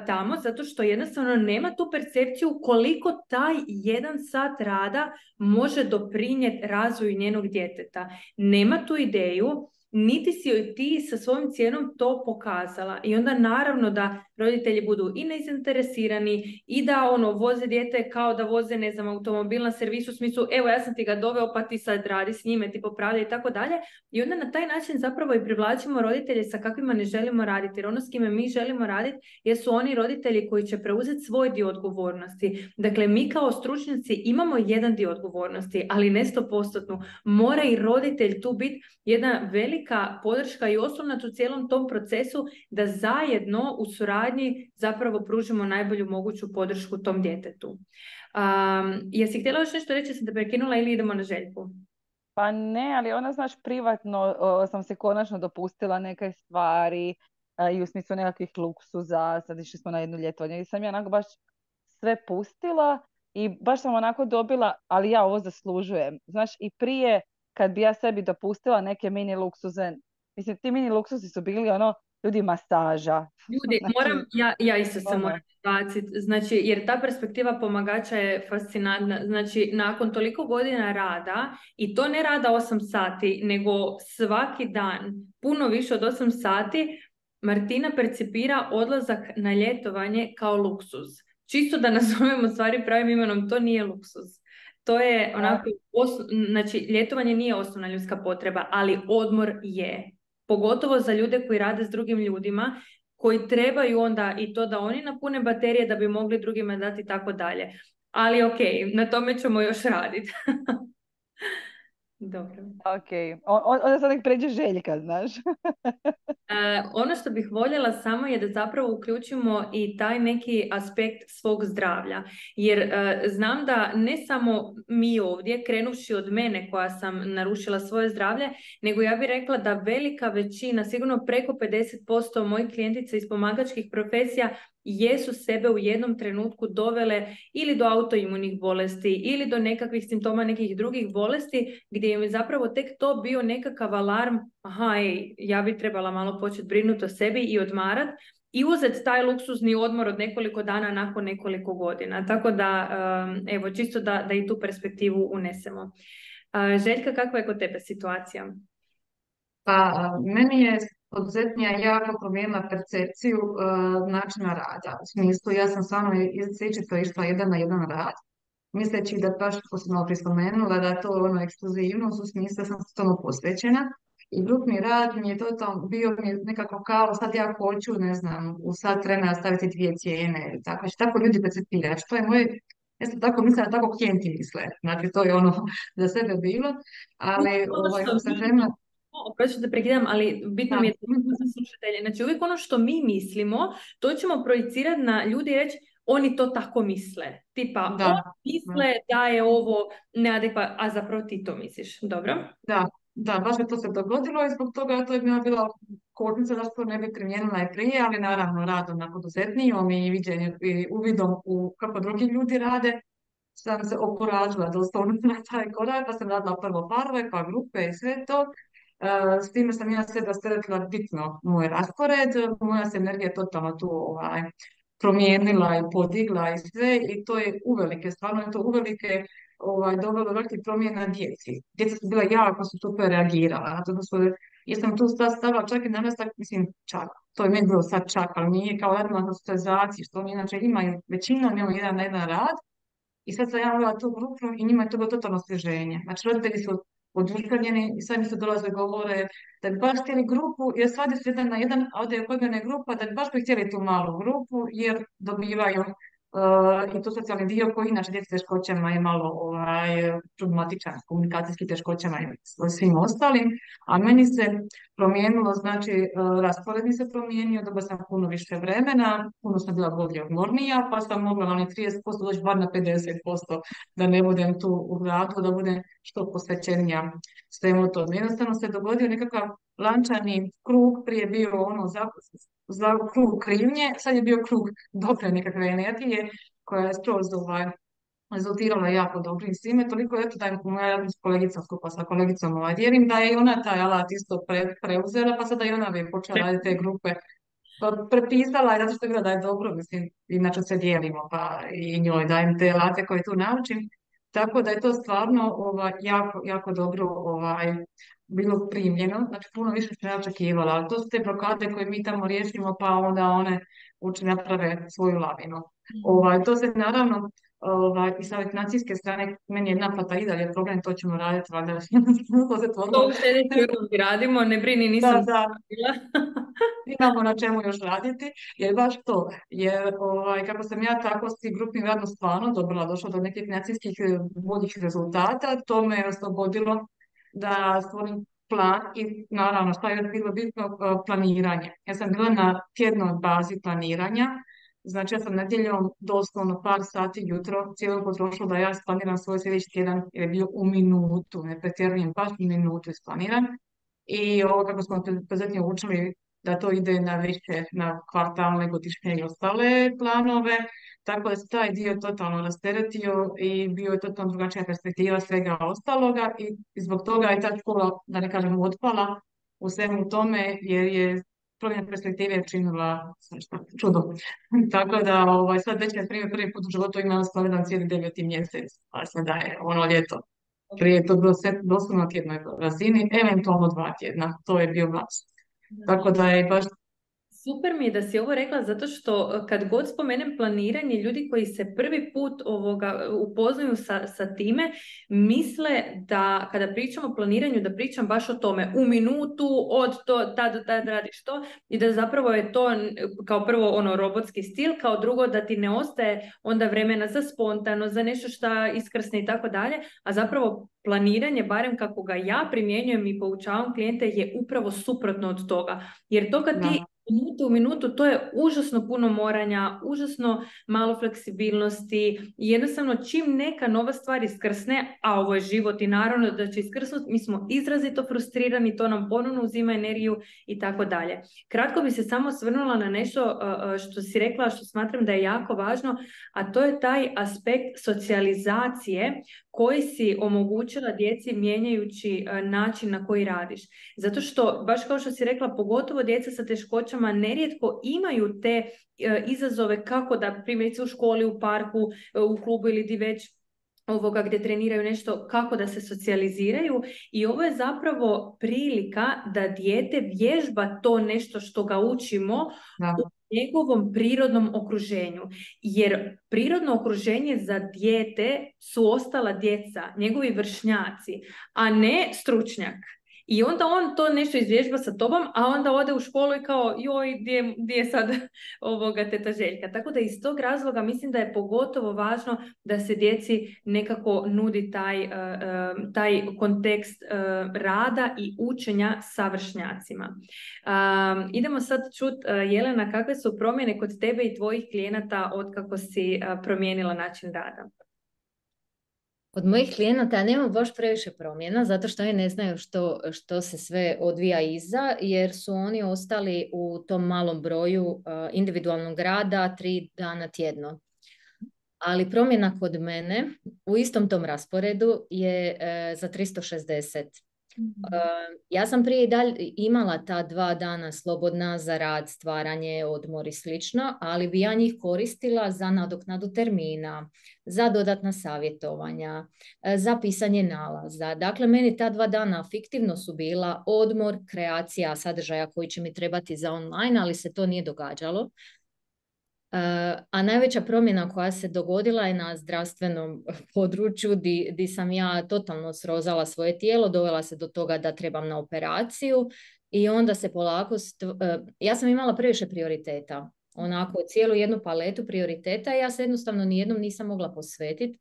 tamo zato što jednostavno nema tu percepciju koliko taj jedan sat rada može doprinijeti razvoju njenog djeteta. Nema tu ideju niti si joj ti sa svojom cijenom to pokazala. I onda naravno da roditelji budu i nezainteresirani i da ono voze dijete kao da voze ne znam automobil na servisu u smislu evo ja sam ti ga doveo pa ti sad radi s njime, ti popravlja i tako dalje. I onda na taj način zapravo i privlačimo roditelje sa kakvima ne želimo raditi. Jer ono s kime mi želimo raditi jesu oni roditelji koji će preuzeti svoj dio odgovornosti. Dakle, mi kao stručnjaci imamo jedan dio odgovornosti, ali ne sto postotnu. Mora i roditelj tu biti jedna velika podrška i osnovna u cijelom tom procesu da zajedno u suradnji zapravo pružimo najbolju moguću podršku tom djetetu. Um, jesi htjela još nešto reći, sam te prekinula ili idemo na željku? Pa ne, ali ona, znaš, privatno sam se konačno dopustila neke stvari i u smislu nekakvih luksuza, sad išli smo na jednu ljetovanje i sam ja onako baš sve pustila i baš sam onako dobila, ali ja ovo zaslužujem. Znaš, i prije kad bi ja sebi dopustila neke mini luksuze, mislim, ti mini luksuzi su bili ono, ljudi masaža. Ljudi, znači, moram, ja, ja isto se moram baciti, znači, jer ta perspektiva pomagača je fascinantna. Znači, nakon toliko godina rada, i to ne rada 8 sati, nego svaki dan, puno više od 8 sati, Martina percipira odlazak na ljetovanje kao luksuz. Čisto da nazovemo stvari pravim imenom, to nije luksuz. To je onako, znači ljetovanje nije osnovna ljudska potreba, ali odmor je. Pogotovo za ljude koji rade s drugim ljudima, koji trebaju onda i to da oni napune baterije da bi mogli drugima dati i tako dalje. Ali ok, na tome ćemo još raditi. Dobro. Ok, onda sad nek pređe željka, znaš. E, ono što bih voljela samo je da zapravo uključimo i taj neki aspekt svog zdravlja. Jer e, znam da ne samo mi ovdje, krenuši od mene koja sam narušila svoje zdravlje, nego ja bih rekla da velika većina, sigurno preko 50% mojih klijentica iz pomagačkih profesija jesu sebe u jednom trenutku dovele ili do autoimunih bolesti ili do nekakvih simptoma nekih drugih bolesti gdje im je zapravo tek to bio nekakav alarm aha, ej, ja bi trebala malo početi brinuti o sebi i odmarat i uzeti taj luksuzni odmor od nekoliko dana nakon nekoliko godina. Tako da, evo, čisto da, da i tu perspektivu unesemo. Željka, kakva je kod tebe situacija? Pa, meni je poduzetnija jako promijenila percepciju uh, načina rada. U smislu, ja sam stvarno izsječito išla jedan na jedan rad, misleći da baš, što sam malo prispomenula, da to ono ekskluzivnost, u smislu da sam tome posvećena. I grupni rad mi je totalno bio mi nekako kao sad ja hoću, ne znam, u sad trena staviti dvije cijene tako. Znači, tako ljudi percepiraju. Što je moje ja sam tako mislila, tako klijenti misle. Znači, to je ono za sebe bilo. Ali, ovaj, sam krenula, Oprosti da prekidam, ali bitno mi je za slušatelje. Znači, uvijek ono što mi mislimo, to ćemo projicirati na ljudi i reći oni to tako misle. Tipa, da. oni misle da je ovo neadekvatno, a zapravo ti to misliš. Dobro? Da, da, baš je to se dogodilo i zbog toga to je bila kočnica zašto ne bi primijenila i prije, ali naravno radom na poduzetnijom i viđenjem i uvidom u kako drugi ljudi rade, sam se oporažila da na taj korak, pa sam radila prvo parove, pa grupe i sve to. S time sam ja sve rasteretila bitno moj raspored, moja se energija totalno tu ovaj, promijenila i podigla i sve i to je uvelike, stvarno je to uvelike ovaj, dovelo velike promjene na djeci. Djeca su bila jako su super reagirala, zato su, jesam tu stavila čak i namjestak, mislim čak, to je meni bilo sad čak, ali nije kao jedna socializaciji, što oni inače imaju, većinom imaju jedan na jedan rad, i sad sam ja tu grupu i njima je to bilo totalno osvježenje. Znači roditelji su oduševljeni i sami se dolaze govore da bi baš htjeli grupu, jer svadi su jedan na jedan, a ovdje je grupa, da bi baš bi htjeli tu malu grupu, jer dobivaju i to socijalni dio koji inače djeci s teškoćama je malo ovaj, problematičan, komunikacijski teškoćama i svim ostalim, a meni se promijenilo, znači raspored mi se promijenio, dobila sam puno više vremena, puno sam bila bolje odmornija, pa sam mogla na onih 30% doći bar na 50% da ne budem tu u gradu, da budem što posvećenija svemu tome. Jednostavno se dogodio nekakav lančani krug, prije bio ono za krug krivnje, sad je bio krug dobre nekakve energije koja je skroz ovaj, rezultirala jako dobrim svime, toliko eto da je moja kolegica skupa sa kolegicom ovaj, vjerim da je i ona taj alat isto preuzela, pa sada i ona bi počela raditi te grupe. Pa prepisala zato što je da je dobro, mislim, inače se dijelimo, pa i njoj dajem te alate koje tu naučim. Tako da je to stvarno ovaj, jako, jako dobro ovaj, bilo primljeno, znači puno više što ja očekivala, ali to su te blokade koje mi tamo riješimo pa onda one uči naprave svoju lavinu. Mhm. Ovaj, to se naravno ovaj, i sa financijske strane, meni je naplata i dalje problem, to ćemo raditi, valjda to se To u sljedećoj radimo, ne brini, nisam da, Imamo na čemu još raditi, jer baš to, jer ovaj, kako sam ja tako s tim grupnim radom stvarno dobila, došla do nekih financijskih eh, boljih rezultata, to me je oslobodilo da stvorim plan i naravno što je bilo bitno e, planiranje. Ja sam bila na tjednoj bazi planiranja, znači ja sam nedjeljom doslovno par sati jutro cijelo potrošila da ja splaniram svoj sljedeći tjedan jer je bio u minutu, ne pretjerujem, baš u minutu isplaniran. I ovo kako smo prezetnije učili da to ide na više, na kvartalne, godišnje i ostale planove, tako da se taj dio totalno rasteretio i bio je totalno drugačija perspektiva svega ostaloga i zbog toga je ta škola, da ne kažem, otpala u svemu tome jer je promjena perspektive činila čudo. Tako da ovaj, sad već je primjer prvi put u životu imala slavedan cijeli deveti mjesec, pa se da je ono ljeto. Prije je to bilo sve doslovno tjednoj razini, eventualno dva tjedna, to je bio vlast. Tako da je baš Super mi je da si ovo rekla zato što e, kad god spomenem planiranje, ljudi koji se prvi put ovoga upoznaju sa, sa time, misle da kada pričamo o planiranju, da pričam baš o tome u minutu od to, da do tad radiš to i da zapravo je to kao prvo ono robotski stil, kao drugo da ti ne ostaje onda vremena za spontano, za nešto šta iskrsne i tako dalje, a zapravo planiranje, barem kako ga ja primjenjujem i poučavam klijente, je upravo suprotno od toga. Jer to kad ti minutu u minutu, to je užasno puno moranja, užasno malo fleksibilnosti i jednostavno čim neka nova stvar iskrsne, a ovo je život i naravno da će iskrsnuti, mi smo izrazito frustrirani, to nam ponovno uzima energiju i tako dalje. Kratko bi se samo svrnula na nešto što si rekla, što smatram da je jako važno, a to je taj aspekt socijalizacije koji si omogućila djeci mijenjajući način na koji radiš. Zato što, baš kao što si rekla, pogotovo djeca sa teškoćama nerijetko imaju te izazove kako da primjerice u školi, u parku, u klubu ili di već ovoga gdje treniraju nešto kako da se socijaliziraju i ovo je zapravo prilika da dijete vježba to nešto što ga učimo u njegovom prirodnom okruženju. Jer prirodno okruženje za dijete su ostala djeca, njegovi vršnjaci, a ne stručnjak. I onda on to nešto izvježba sa tobom, a onda ode u školu i kao, joj, gdje, je sad ovoga teta Željka. Tako da iz tog razloga mislim da je pogotovo važno da se djeci nekako nudi taj, e, e, taj kontekst e, rada i učenja sa vršnjacima. idemo sad čut, Jelena, kakve su promjene kod tebe i tvojih klijenata od kako si promijenila način rada? Od mojih klijenata nema baš previše promjena, zato što oni ne znaju što, što se sve odvija iza, jer su oni ostali u tom malom broju uh, individualnog rada tri dana tjedno. Ali promjena kod mene u istom tom rasporedu je uh, za 360. Mhm. ja sam prije dalje imala ta dva dana slobodna za rad, stvaranje, odmor i slično, ali bi ja njih koristila za nadoknadu termina, za dodatna savjetovanja, e, za pisanje nalaza. Dakle, meni ta dva dana fiktivno su bila odmor, kreacija sadržaja koji će mi trebati za online, ali se to nije događalo. A najveća promjena koja se dogodila je na zdravstvenom području di, sam ja totalno srozala svoje tijelo, dovela se do toga da trebam na operaciju i onda se polako, e, ja sam imala previše prioriteta. onako cijelu jednu paletu prioriteta i ja se jednostavno nijednom nisam mogla posvetiti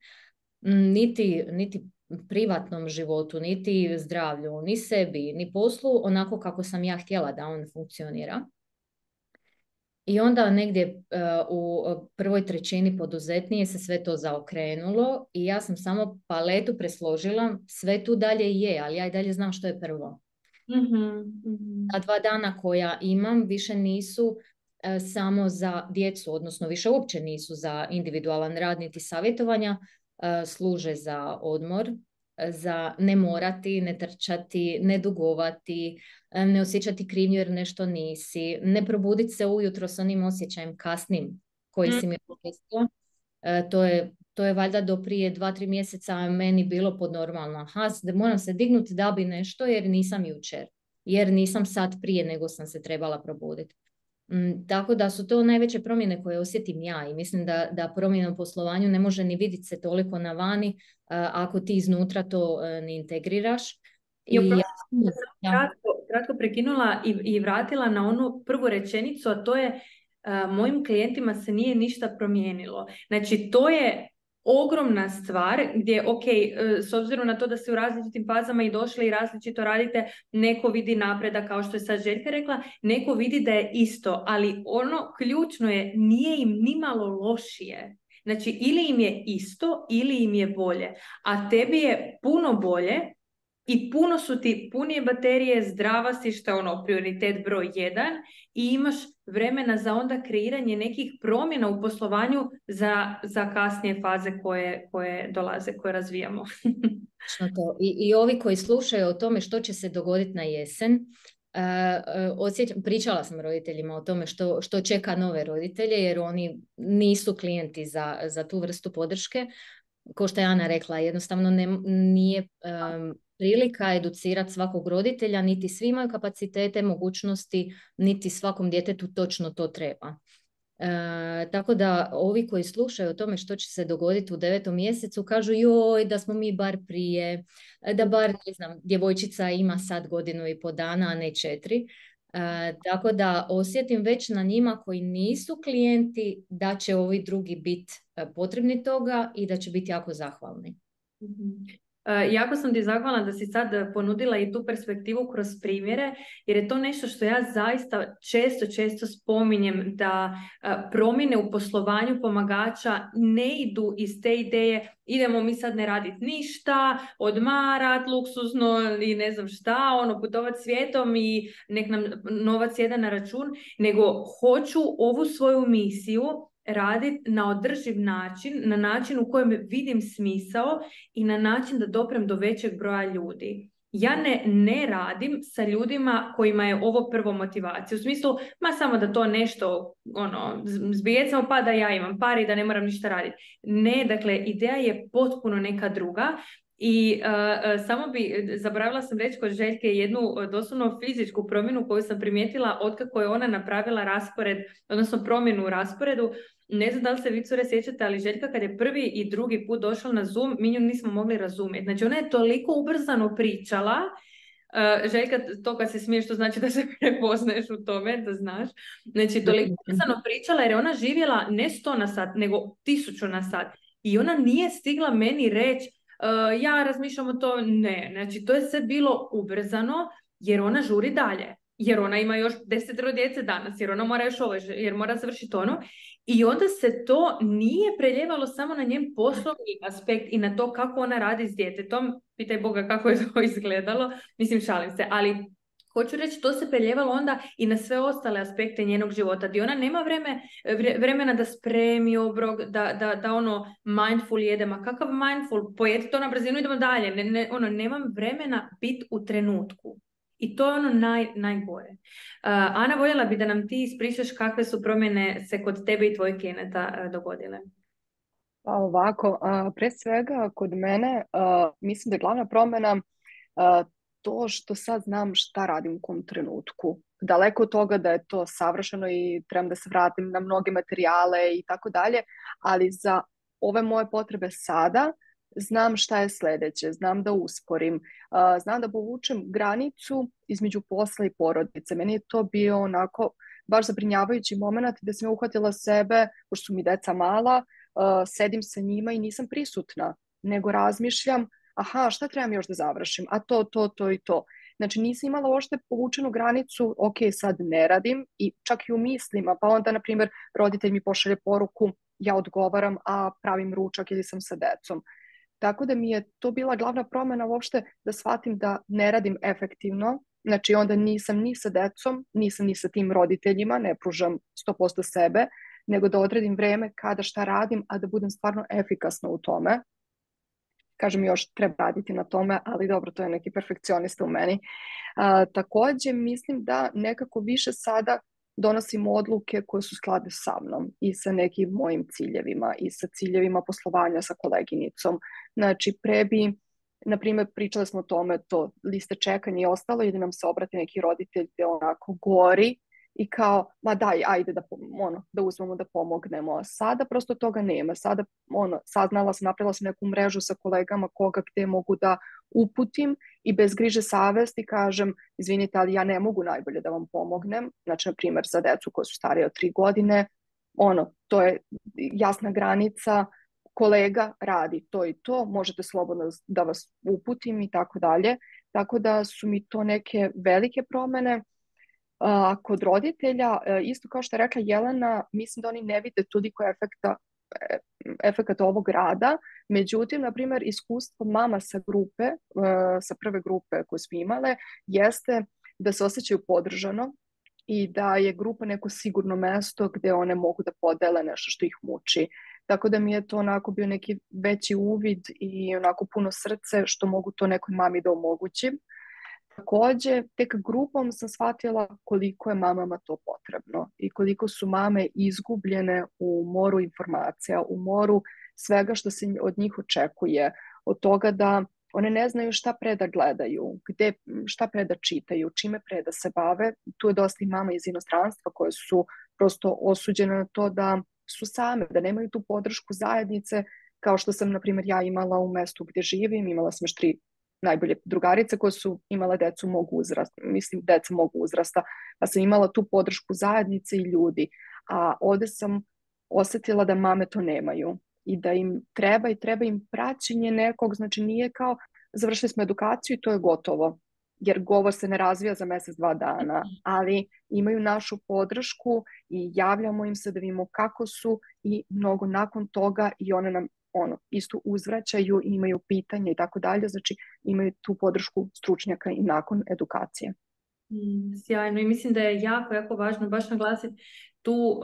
niti, niti privatnom životu, niti zdravlju, ni sebi, ni poslu onako kako sam ja htjela da on funkcionira. I onda negdje e, u prvoj trećini poduzetnije se sve to zaokrenulo i ja sam samo paletu presložila, sve tu dalje je, ali ja i dalje znam što je prvo. mm A dva dana koja imam više nisu e, samo za djecu, odnosno više uopće nisu za individualan rad niti savjetovanja, e, služe za odmor, za ne morati, ne trčati, ne dugovati, ne osjećati krivnju jer nešto nisi, ne probuditi se ujutro s onim osjećajem kasnim koji mm. si mi opisao. E, to je, to je valjda do prije dva, tri mjeseca meni bilo podnormalno. Aha, moram se dignuti da bi nešto jer nisam jučer. Jer nisam sad prije nego sam se trebala probuditi. Mm, tako da su to najveće promjene koje osjetim ja i mislim da, da promjena u poslovanju ne može ni vidjeti se toliko na vani ako ti iznutra to e, ne integriraš. I, I ja, kratko, kratko prekinula i, i vratila na onu prvu rečenicu, a to je mojim klijentima se nije ništa promijenilo. Znači to je ogromna stvar gdje, ok, e, s obzirom na to da se u različitim fazama i došli i različito radite, neko vidi napreda kao što je sad Željka rekla, neko vidi da je isto, ali ono ključno je, nije im nimalo lošije. Znači, ili im je isto, ili im je bolje. A tebi je puno bolje i puno su ti punije baterije, zdrava si što je ono prioritet broj jedan i imaš vremena za onda kreiranje nekih promjena u poslovanju za, za kasnije faze koje, koje dolaze, koje razvijamo. to. I, I ovi koji slušaju o tome što će se dogoditi na jesen, Uh, pričala sam roditeljima o tome što, što čeka nove roditelje jer oni nisu klijenti za, za tu vrstu podrške. Ko što je Ana rekla, jednostavno ne, nije prilika educirati svakog roditelja, niti svi imaju kapacitete, mogućnosti, niti svakom djetetu točno to treba. E, tako da ovi koji slušaju o tome što će se dogoditi u devetom mjesecu kažu joj da smo mi bar prije, da bar ne znam, djevojčica ima sad godinu i po dana, a ne četiri. E, tako da osjetim već na njima koji nisu klijenti da će ovi drugi biti e, potrebni toga i da će biti jako zahvalni. E, jako sam ti zahvalna da si sad ponudila i tu perspektivu kroz primjere, jer je to nešto što ja zaista često, često spominjem da e, promjene u poslovanju pomagača ne idu iz te ideje idemo mi sad ne raditi ništa, odmarat luksuzno i ne znam šta, ono putovat svijetom i nek nam novac jeda na račun, nego hoću ovu svoju misiju raditi na održiv način, na način u kojem vidim smisao i na način da doprem do većeg broja ljudi. Ja ne, ne radim sa ljudima kojima je ovo prvo motivacija. U smislu, ma samo da to nešto, ono, zbijecamo pa da ja imam pari da ne moram ništa raditi. Ne, dakle, ideja je potpuno neka druga i samo bi, zaboravila sam reći kod Željke jednu doslovno fizičku promjenu koju sam primijetila otkako je ona napravila raspored, odnosno promjenu u rasporedu. Ne znam da li se vi cure sjećate, ali Željka kad je prvi i drugi put došla na Zoom, mi nju nismo mogli razumjeti. Znači ona je toliko ubrzano pričala, Uh, Željka, to kad se smiješ, to znači da se prepoznaješ u tome, da znaš. Znači, toliko ubrzano pričala jer je ona živjela ne sto na sat, nego tisuću na sat. I ona nije stigla meni reći, uh, ja razmišljam o to, ne. Znači, to je sve bilo ubrzano jer ona žuri dalje. Jer ona ima još desetero djece danas, jer ona mora još ovo, jer mora završiti ono. I onda se to nije preljevalo samo na njen poslovni aspekt i na to kako ona radi s djetetom. Pitaj Boga kako je to izgledalo. Mislim, šalim se. Ali Hoću reći, to se preljevalo onda i na sve ostale aspekte njenog života, gdje ona nema vreme, vremena da spremi obrok, da, da, da ono mindful jede, ma kakav mindful, pojeti to na brzinu, idemo dalje, ne, ne, ono, nemam vremena biti u trenutku. I to je ono naj, najgore. Uh, Ana, voljela bi da nam ti ispričaš kakve su promjene se kod tebe i tvojih klijenata uh, dogodile. Pa ovako, uh, pre svega kod mene mislim da je glavna promjena to što sad znam šta radim u kom trenutku. Daleko od toga da je to savršeno i trebam da se vratim na mnoge materijale i tako dalje, ali za ove moje potrebe sada znam šta je sljedeće, znam da usporim, znam da povučem granicu između posla i porodice. Meni je to bio onako baš zabrinjavajući moment gdje sam uhvatila sebe, pošto su mi deca mala, sedim sa njima i nisam prisutna, nego razmišljam, aha, šta trebam još da završim, a to, to, to i to. Znači nisam imala uopšte povučenu granicu, ok, sad ne radim i čak i u mislima, pa onda, na primjer, roditelj mi pošalje poruku, ja odgovaram, a pravim ručak ili sam sa decom. Tako da mi je to bila glavna promjena uopšte da shvatim da ne radim efektivno, znači onda nisam ni sa decom, nisam ni sa tim roditeljima, ne pružam 100% sebe, nego da odredim vreme kada šta radim, a da budem stvarno efikasna u tome. Kažem, još treba raditi na tome, ali dobro, to je neki perfekcionista u meni. A, također, mislim da nekako više sada donosim odluke koje su sklade sa mnom i sa nekim mojim ciljevima i sa ciljevima poslovanja sa koleginicom. Znači, pre bi, na primjer, pričali smo o tome, to liste čekanja i ostalo, ili nam se obrati neki roditelj gdje onako gori i kao, ma daj, ajde da, ono, da uzmemo da pomognemo. Sada prosto toga nema. Sada ono, saznala sam, napravila sam neku mrežu sa kolegama koga gdje mogu da uputim i bez griže savesti kažem, izvinite, ali ja ne mogu najbolje da vam pomognem. Znači, na primjer, za decu koje su starije od tri godine, ono, to je jasna granica, kolega radi to i to, možete slobodno da vas uputim i tako dalje. Tako da su mi to neke velike promjene a, kod roditelja, e, isto kao što je rekla Jelena, mislim da oni ne vide toliko efekta e, efekata ovog rada. Međutim, na primjer, iskustvo mama sa grupe, e, sa prve grupe koje smo imale, jeste da se osjećaju podržano i da je grupa neko sigurno mesto gdje one mogu da podele nešto što ih muči. Tako da mi je to onako bio neki veći uvid i onako puno srce što mogu to nekoj mami da omogućim. Također, tek grupom sam shvatila koliko je mamama to potrebno i koliko su mame izgubljene u moru informacija, u moru svega što se od njih očekuje, od toga da one ne znaju šta pre da gledaju, gde, šta pre da čitaju, čime pre da se bave. Tu je dosta i mama iz inostranstva koje su prosto osuđene na to da su same, da nemaju tu podršku zajednice, kao što sam, na primjer, ja imala u mestu gdje živim, imala sam još tri najbolje drugarice koje su imale decu mog uzrasta, mislim deca mog uzrasta, pa sam imala tu podršku zajednice i ljudi. A ovdje sam osjetila da mame to nemaju i da im treba i treba im praćenje nekog, znači nije kao završili smo edukaciju i to je gotovo, jer govor se ne razvija za mjesec, dva dana, ali imaju našu podršku i javljamo im se da vidimo kako su i mnogo nakon toga i one nam ono, isto uzvraćaju, imaju pitanja i tako dalje, znači imaju tu podršku stručnjaka i nakon edukacije. Mm, sjajno i mislim da je jako, jako važno baš naglasiti tu,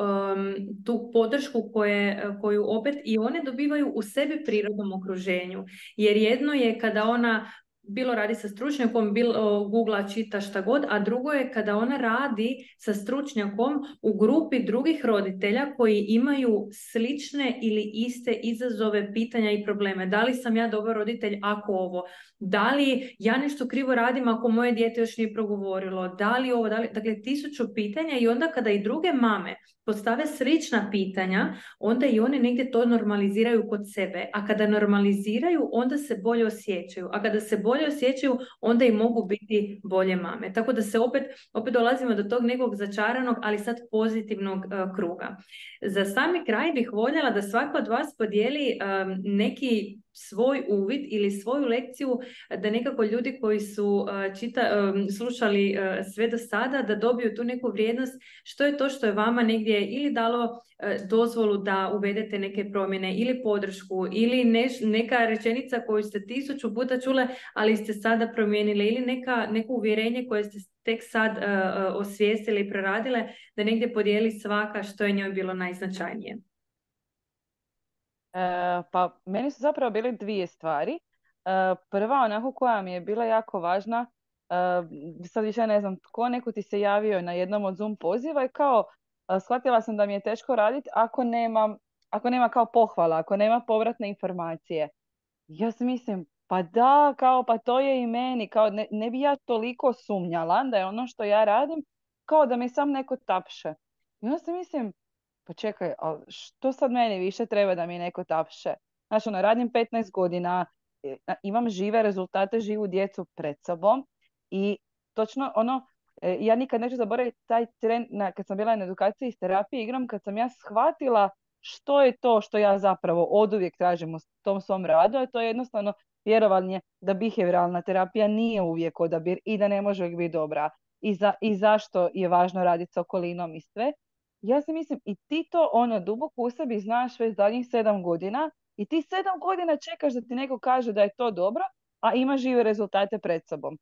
tu podršku koje, koju opet i one dobivaju u sebi prirodnom okruženju. Jer jedno je kada ona bilo radi sa stručnjakom, bilo Google čita šta god, a drugo je kada ona radi sa stručnjakom u grupi drugih roditelja koji imaju slične ili iste izazove, pitanja i probleme. Da li sam ja dobar roditelj ako ovo? Da li ja nešto krivo radim ako moje dijete još nije progovorilo? Da li ovo? Da li... Dakle, tisuću pitanja i onda kada i druge mame postave slična pitanja, onda i one negdje to normaliziraju kod sebe. A kada normaliziraju, onda se bolje osjećaju. A kada se bolje osjećaju, onda i mogu biti bolje mame. Tako da se opet, opet dolazimo do tog nekog začaranog, ali sad pozitivnog uh, kruga. Za sami kraj bih voljela da svako od vas podijeli um, neki svoj uvid ili svoju lekciju da nekako ljudi koji su čita, slušali sve do sada da dobiju tu neku vrijednost što je to što je vama negdje ili dalo dozvolu da uvedete neke promjene ili podršku ili neka rečenica koju ste tisuću puta čule ali ste sada promijenile ili neka, neko uvjerenje koje ste tek sad osvijestili i proradile da negdje podijeli svaka što je njoj bilo najznačajnije. E, pa meni su zapravo bile dvije stvari. E, prva, onako koja mi je bila jako važna, e, sad više ne znam tko, neko ti se javio na jednom od Zoom poziva i kao shvatila sam da mi je teško raditi ako nema, ako nema kao pohvala, ako nema povratne informacije. Ja si mislim, pa da, kao pa to je i meni, kao ne, ne bi ja toliko sumnjala da je ono što ja radim, kao da mi sam neko tapše. I onda si mislim, pa čekaj, ali što sad meni više treba da mi neko tapše? Znači, ono, radim 15 godina, e, imam žive rezultate, živu djecu pred sobom i točno ono, E, ja nikad neću zaboraviti taj tren na, kad sam bila na edukaciji s terapije igrom, kad sam ja shvatila što je to što ja zapravo oduvijek tražim u tom svom radu, a to je jednostavno vjerovanje da behavioralna terapija nije uvijek odabir i da ne može uvijek biti dobra i, za, i zašto je važno raditi s okolinom i sve. Ja se mislim, i ti to ono duboko u sebi znaš već zadnjih sedam godina i ti sedam godina čekaš da ti neko kaže da je to dobro, a ima žive rezultate pred sobom.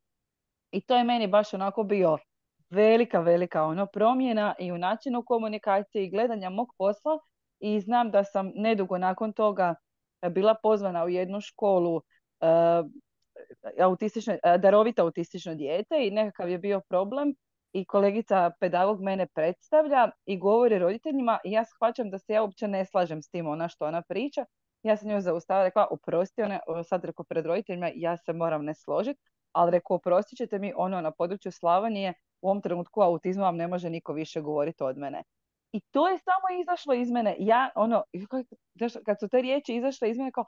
I to je meni baš onako bio velika, velika ono promjena i u načinu komunikacije i gledanja mog posla i znam da sam nedugo nakon toga bila pozvana u jednu školu uh, autistično, darovito autistično dijete i nekakav je bio problem i kolegica pedagog mene predstavlja i govori roditeljima i ja shvaćam da se ja uopće ne slažem s tim ona što ona priča. Ja sam njoj zaustavila, rekla, oprosti, ona, sad rekao pred roditeljima, ja se moram ne složiti, ali rekao, oprostit ćete mi, ono na području Slavonije, u ovom trenutku autizmu vam ne može niko više govoriti od mene. I to je samo izašlo iz mene. Ja, ono, kad su te riječi izašle iz mene, kao,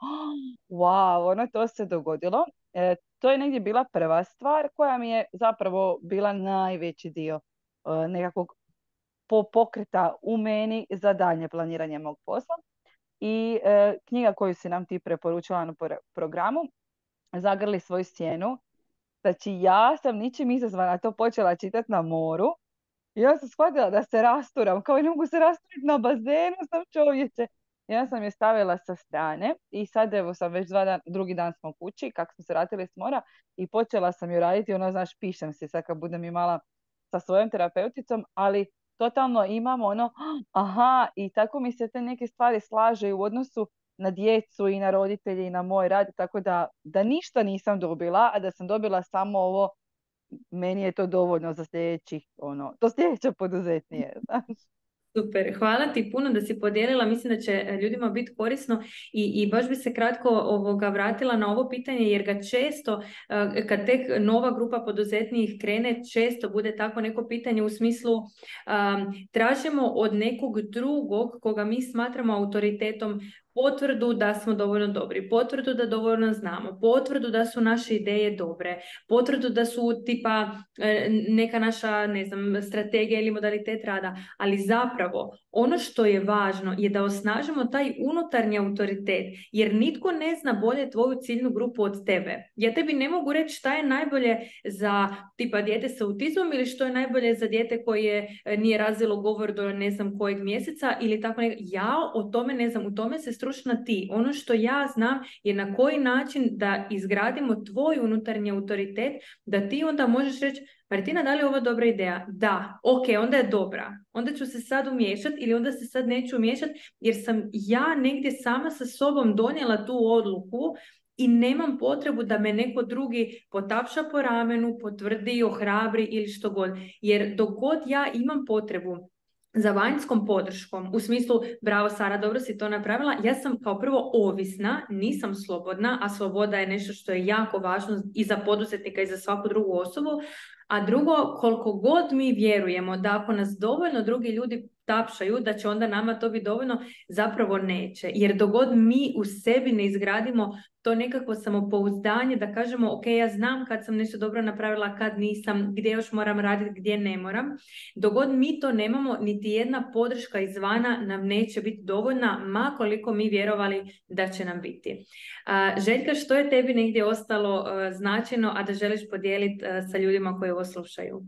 wow, ono, to se dogodilo. E, to je negdje bila prva stvar koja mi je zapravo bila najveći dio e, nekakvog po pokreta u meni za daljnje planiranje mog posla. I e, knjiga koju si nam ti preporučila na programu, Zagrli svoju sjenu. Znači ja sam ničim izazvana to počela čitati na moru ja sam shvatila da se rasturam, kao i ne mogu se rasturiti na bazenu, sam čovječe. Ja sam je stavila sa strane i sad evo sam već dva dan, drugi dan smo kući, kako smo se vratili s mora i počela sam ju raditi, ono znaš, pišem se sad kad budem imala sa svojom terapeuticom, ali totalno imamo ono, aha, i tako mi se te neke stvari slaže u odnosu na djecu i na roditelje i na moj rad, tako da, da ništa nisam dobila, a da sam dobila samo ovo meni je to dovoljno za sljedećih, ono, to sljedeće poduzetnije, znaš. Super, hvala ti puno da si podijelila, mislim da će e, ljudima biti korisno i, i baš bi se kratko ovoga vratila na ovo pitanje jer ga često, e, kad tek nova grupa poduzetnijih krene, često bude tako neko pitanje u smislu tražimo od nekog drugog koga mi smatramo autoritetom potvrdu da smo dovoljno dobri, potvrdu da dovoljno znamo, potvrdu da su naše ideje dobre, potvrdu da su tipa e, neka naša, ne znam, strategija ili modalitet rada, ali zapravo ono što je važno je da osnažimo taj unutarnji autoritet, jer nitko ne zna bolje tvoju ciljnu grupu od tebe. Ja tebi ne mogu reći šta je najbolje za tipa dijete sa autizmom ili što je najbolje za dijete koje e, nije razvilo govor do ne znam kojeg mjeseca ili tako nekako. Ja o tome ne znam, u tome se stručna ti. Ono što ja znam je na koji način da izgradimo tvoj unutarnji autoritet, da ti onda možeš reći Martina, da li je ovo dobra ideja? Da, ok, onda je dobra. Onda ću se sad umiješati ili onda se sad neću umiješati jer sam ja negdje sama sa sobom donijela tu odluku i nemam potrebu da me neko drugi potapša po ramenu, potvrdi, ohrabri ili što god. Jer dok god ja imam potrebu za vanjskom podrškom, u smislu, bravo Sara, dobro si to napravila, ja sam kao prvo ovisna, nisam slobodna, a sloboda je nešto što je jako važno i za poduzetnika i za svaku drugu osobu, a drugo, koliko god mi vjerujemo da ako nas dovoljno drugi ljudi tapšaju, da će onda nama to biti dovoljno, zapravo neće. Jer dogod mi u sebi ne izgradimo to nekakvo samopouzdanje da kažemo ok, ja znam kad sam nešto dobro napravila, kad nisam, gdje još moram raditi, gdje ne moram. Dogod mi to nemamo, niti jedna podrška izvana nam neće biti dovoljna, ma koliko mi vjerovali da će nam biti. Željka, što je tebi negdje ostalo značajno, a da želiš podijeliti sa ljudima koji ovo slušaju?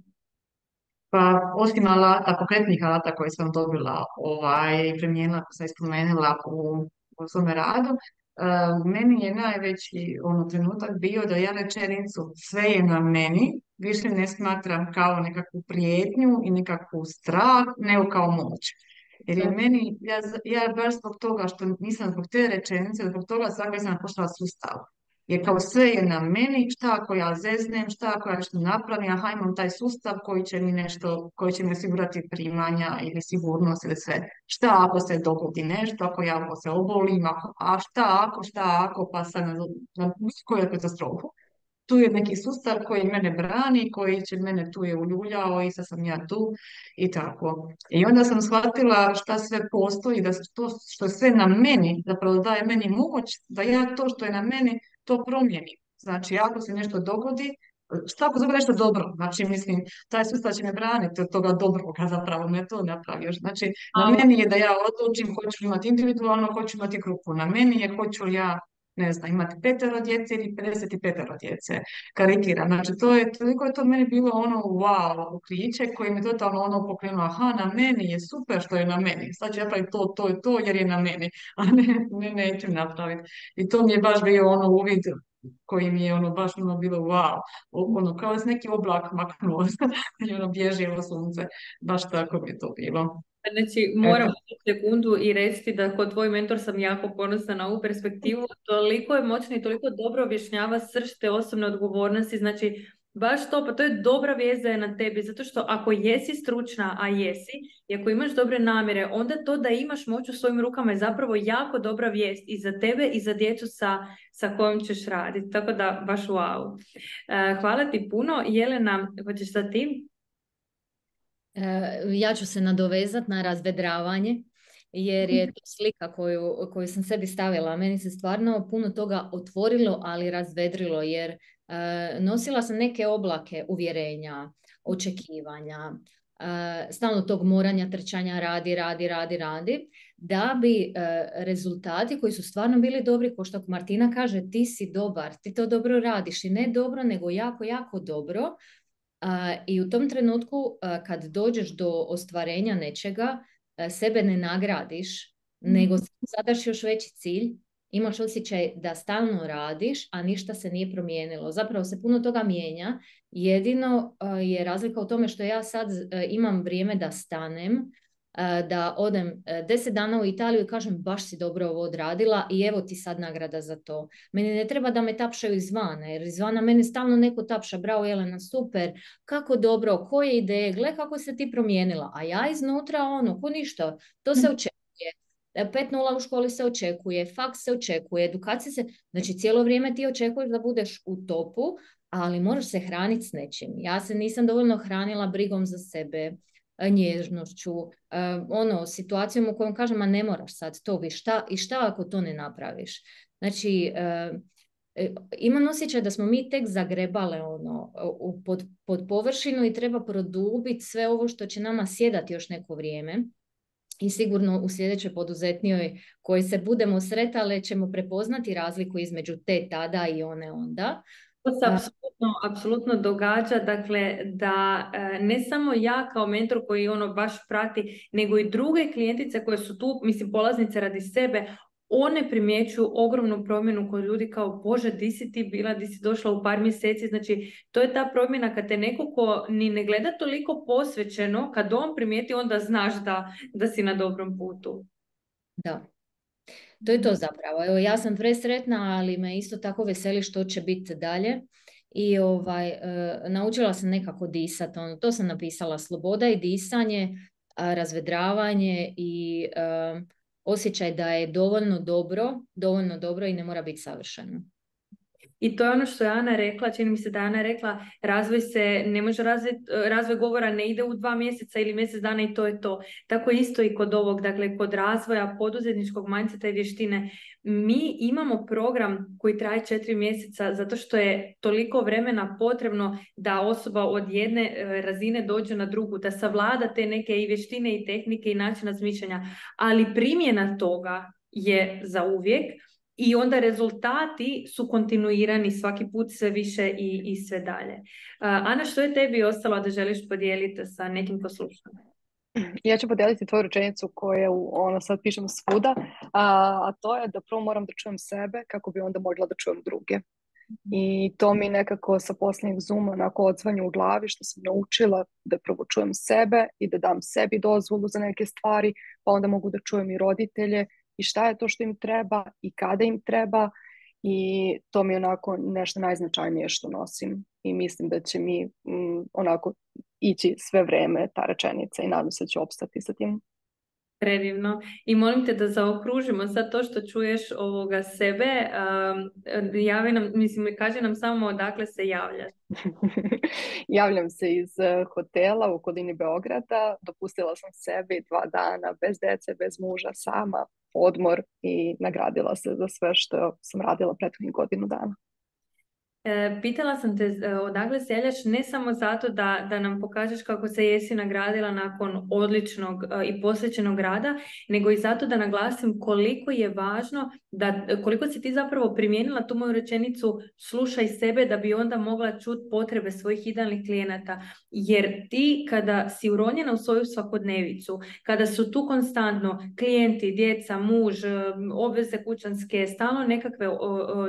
Pa osim alata, konkretnih alata koje sam dobila ovaj, primijenila, sam ispomenula u, u svome radu, uh, meni je najveći ono, trenutak bio da ja rečenicu sve je na meni, više ne smatram kao nekakvu prijetnju i nekakvu strah, nego kao moć. Jer je meni, ja, ja baš zbog toga što nisam zbog te rečenice, zbog toga svakog sam pošla sustav. Jer kao sve je na meni, šta ako ja zeznem, šta ako ja nešto napravim, aha imam taj sustav koji će mi nešto, koji će mi osigurati primanja ili sigurnost ili sve. Šta ako se dogodi nešto, ako ja ako se obolim, ako, a šta ako, šta ako, pa sad na, na koju katastrofu. Tu je neki sustav koji mene brani, koji će mene tu je uljuljao i sad sam ja tu i tako. I onda sam shvatila šta sve postoji, da to što je sve na meni, zapravo daje meni moć, da ja to što je na meni to promijeni. Znači, ako se nešto dogodi, šta ako zove nešto dobro? Znači, mislim, taj sustav će me braniti od toga dobroga zapravo, ne to napravio. Znači, na meni je da ja odlučim hoću li imati individualno, hoću imati grupu. Na meni je hoću li ja ne znam, imati petero djece ili 55 djece. Karikiram. Znači, to je, toliko je to meni bilo ono wow, ukriće koji me totalno ono pokrenuo, aha, na meni je super što je na meni. Sad ću napraviti to, to i to jer je na meni, a ne, ne neću napraviti. I to mi je baš bio ono uvid koji mi je ono baš ono bilo wow, ono kao da se neki oblak maknuo i ono bježilo sunce, baš tako mi je to bilo. Znači, moram sekundu i reći da kod tvoj mentor sam jako ponosna na ovu perspektivu. Toliko je moćno i toliko dobro objašnjava srž te osobne odgovornosti. Znači, baš to, pa to je dobra vijest da je na tebi, zato što ako jesi stručna, a jesi, i ako imaš dobre namjere, onda to da imaš moć u svojim rukama je zapravo jako dobra vijest i za tebe i za djecu sa, sa kojom ćeš raditi. Tako da, baš wow. Uh, hvala ti puno. Jelena, hoćeš sa tim? E, ja ću se nadovezati na razvedravanje jer je to slika koju, koju sam sebi stavila. Meni se stvarno puno toga otvorilo, ali razvedrilo jer e, nosila sam neke oblake uvjerenja, očekivanja, uh, stalno tog moranja, trčanja, radi, radi, radi, radi, da bi rezultati koji su stvarno bili dobri, ko što Martina kaže, ti si dobar, ti to dobro radiš i ne dobro, nego jako, jako dobro, i u tom trenutku kad dođeš do ostvarenja nečega, sebe ne nagradiš, nego mhm. zadaš još veći cilj, imaš osjećaj da stalno radiš, a ništa se nije promijenilo. Zapravo se puno toga mijenja. Jedino je razlika u tome što ja sad imam vrijeme da stanem, da odem deset dana u Italiju i kažem baš si dobro ovo odradila i evo ti sad nagrada za to. Meni ne treba da me tapšaju izvana, jer izvana meni stalno neko tapša, bravo Jelena, super, kako dobro, koje ideje, gle kako se ti promijenila, a ja iznutra ono, ko ništa, to se mhm. očekuje. 5.0 u školi se očekuje, faks se očekuje, edukacija se, znači cijelo vrijeme ti očekuješ da budeš u topu, ali moraš se hraniti s nečim. Ja se nisam dovoljno hranila brigom za sebe, nježnošću, ono, situacijom u kojom kažem, a ne moraš sad to vi, šta, i šta ako to ne napraviš? Znači, e, imam osjećaj da smo mi tek zagrebale ono, pod, pod površinu i treba produbiti sve ovo što će nama sjedati još neko vrijeme. I sigurno u sljedećoj poduzetnijoj koji se budemo sretale ćemo prepoznati razliku između te tada i one onda. To se apsolutno, apsolutno događa, dakle, da e, ne samo ja kao mentor koji ono baš prati, nego i druge klijentice koje su tu, mislim, polaznice radi sebe, one primjećuju ogromnu promjenu kod ljudi kao Bože, di si ti bila, di si došla u par mjeseci. Znači, to je ta promjena kad te neko ko ni ne gleda toliko posvećeno, kad on primijeti, onda znaš da, da si na dobrom putu. Da, to je to zapravo. Evo, ja sam presretna, ali me isto tako veseli što će biti dalje. I ovaj, e, naučila sam nekako disati. Ono, to sam napisala, sloboda i disanje, razvedravanje i e, osjećaj da je dovoljno dobro, dovoljno dobro i ne mora biti savršeno. I to je ono što je Ana rekla, čini mi se da je Ana rekla, razvoj se, ne može razvoj, razvoj govora ne ide u dva mjeseca ili mjesec dana i to je to. Tako isto i kod ovog, dakle kod razvoja poduzetničkog mindseta i vještine. Mi imamo program koji traje četiri mjeseca zato što je toliko vremena potrebno da osoba od jedne e, razine dođe na drugu, da savlada te neke i vještine i tehnike i način razmišljanja. Ali primjena toga je za uvijek i onda rezultati su kontinuirani svaki put sve više i, i sve dalje. Uh, Ana, što je tebi ostalo da želiš podijeliti sa nekim poslušanjem? Ja ću podijeliti tvoju rečenicu koju ono, sad pišem svuda, a, a to je da prvo moram da čujem sebe kako bi onda mogla da čujem druge. Mhm. I to mi nekako sa posljednjeg zuma onako odzvanje u glavi što sam naučila da prvo čujem sebe i da dam sebi dozvolu za neke stvari, pa onda mogu da čujem i roditelje i šta je to što im treba i kada im treba i to mi je onako nešto najznačajnije što nosim i mislim da će mi mm, onako ići sve vreme ta rečenica i nadam se da će opstati sa tim. Predivno. I molim te da zaokružimo sad to što čuješ ovoga sebe. Javi nam, mislim, kaže nam samo odakle se javljaš. Javljam se iz eh, hotela u okolini Beograda. Dopustila sam sebi dva dana bez dece, bez muža, sama, odmor i nagradila se za sve što sam radila prethodnih godinu dana. E, pitala sam te e, odakle seljaš ne samo zato da, da nam pokažeš kako se jesi nagradila nakon odličnog e, i posvećenog rada, nego i zato da naglasim koliko je važno, da, koliko si ti zapravo primijenila tu moju rečenicu slušaj sebe da bi onda mogla čuti potrebe svojih idealnih klijenata. Jer ti kada si uronjena u svoju svakodnevicu, kada su tu konstantno klijenti, djeca, muž, obveze kućanske, stalno nekakve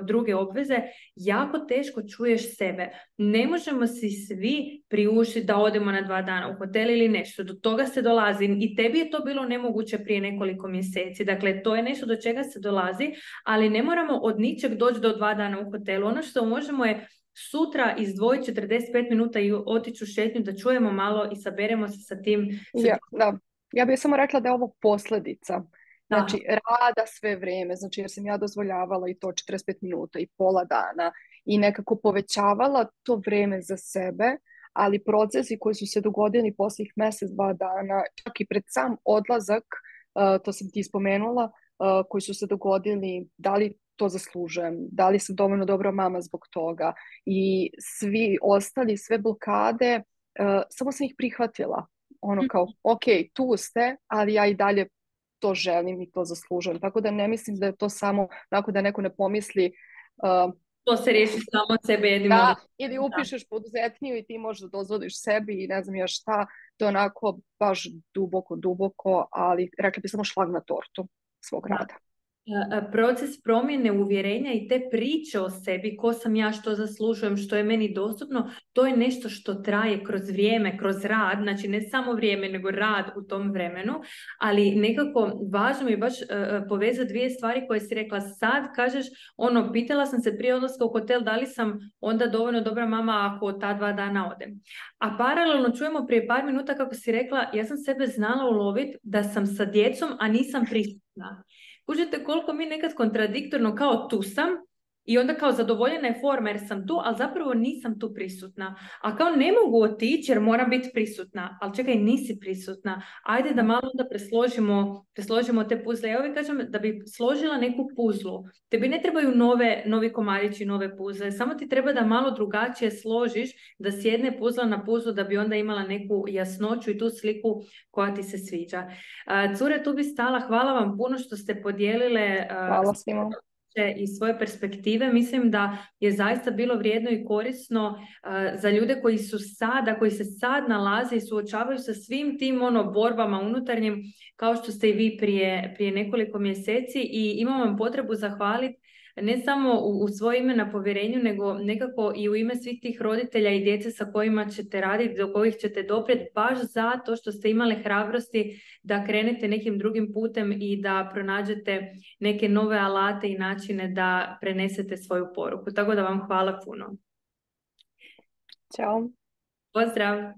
druge obveze, jako te teško čuješ sebe. Ne možemo si svi priuštiti da odemo na dva dana u hotel ili nešto. Do toga se dolazi i tebi je to bilo nemoguće prije nekoliko mjeseci. Dakle, to je nešto do čega se dolazi, ali ne moramo od ničeg doći do dva dana u hotelu. Ono što možemo je sutra izdvojiti 45 minuta i otići u šetnju da čujemo malo i saberemo se sa tim. Ja, da. ja bih samo rekla da je ovo posljedica. Znači, rada sve vrijeme, znači jer sam ja dozvoljavala i to 45 minuta i pola dana i nekako povećavala to vrijeme za sebe, ali procesi koji su se dogodili posljednjih mjesec, dva dana, čak i pred sam odlazak, uh, to sam ti spomenula, uh, koji su se dogodili, da li to zaslužujem, da li sam dovoljno dobra mama zbog toga i svi ostali, sve blokade, uh, samo sam ih prihvatila. Ono kao, mhm. ok, tu ste, ali ja i dalje to želim i to zaslužujem. Tako da ne mislim da je to samo, nakon da neko ne pomisli to se riješi samo od sebe jednim Da, ili upišeš poduzetniju i ti možda dozvoliš sebi i ne znam ja šta, to je onako baš duboko, duboko, ali rekli bi samo šlag na tortu svog rada proces promjene uvjerenja i te priče o sebi, ko sam ja, što zaslužujem, što je meni dostupno, to je nešto što traje kroz vrijeme, kroz rad, znači ne samo vrijeme, nego rad u tom vremenu, ali nekako važno mi je baš uh, povezati dvije stvari koje si rekla sad, kažeš, ono, pitala sam se prije odlaska u hotel, da li sam onda dovoljno dobra mama ako ta dva dana odem. A paralelno čujemo prije par minuta kako si rekla, ja sam sebe znala uloviti da sam sa djecom, a nisam prisutna. Kužite koliko mi nekad kontradiktorno kao tu sam i onda kao zadovoljena je forma jer sam tu, ali zapravo nisam tu prisutna. A kao ne mogu otići jer moram biti prisutna. Ali čekaj, nisi prisutna. Ajde da malo onda presložimo, presložimo te puzle. Ja uvijek kažem da bi složila neku puzlu. Tebi ne trebaju nove, novi komadići, nove puzle. Samo ti treba da malo drugačije složiš, da sjedne puzla na puzlu da bi onda imala neku jasnoću i tu sliku koja ti se sviđa. Cure, tu bi stala. Hvala vam puno što ste podijelile Hvala svima i svoje perspektive, mislim da je zaista bilo vrijedno i korisno za ljude koji su sada, koji se sad nalaze i suočavaju sa svim tim ono borbama unutarnjim, kao što ste i vi prije, prije nekoliko mjeseci i imam vam potrebu zahvaliti ne samo u, u svoje ime na povjerenju, nego nekako i u ime svih tih roditelja i djece sa kojima ćete raditi, do kojih ćete doprijeti, baš zato što ste imali hrabrosti da krenete nekim drugim putem i da pronađete neke nove alate i načine da prenesete svoju poruku. Tako da vam hvala puno. Ćao. Pozdrav.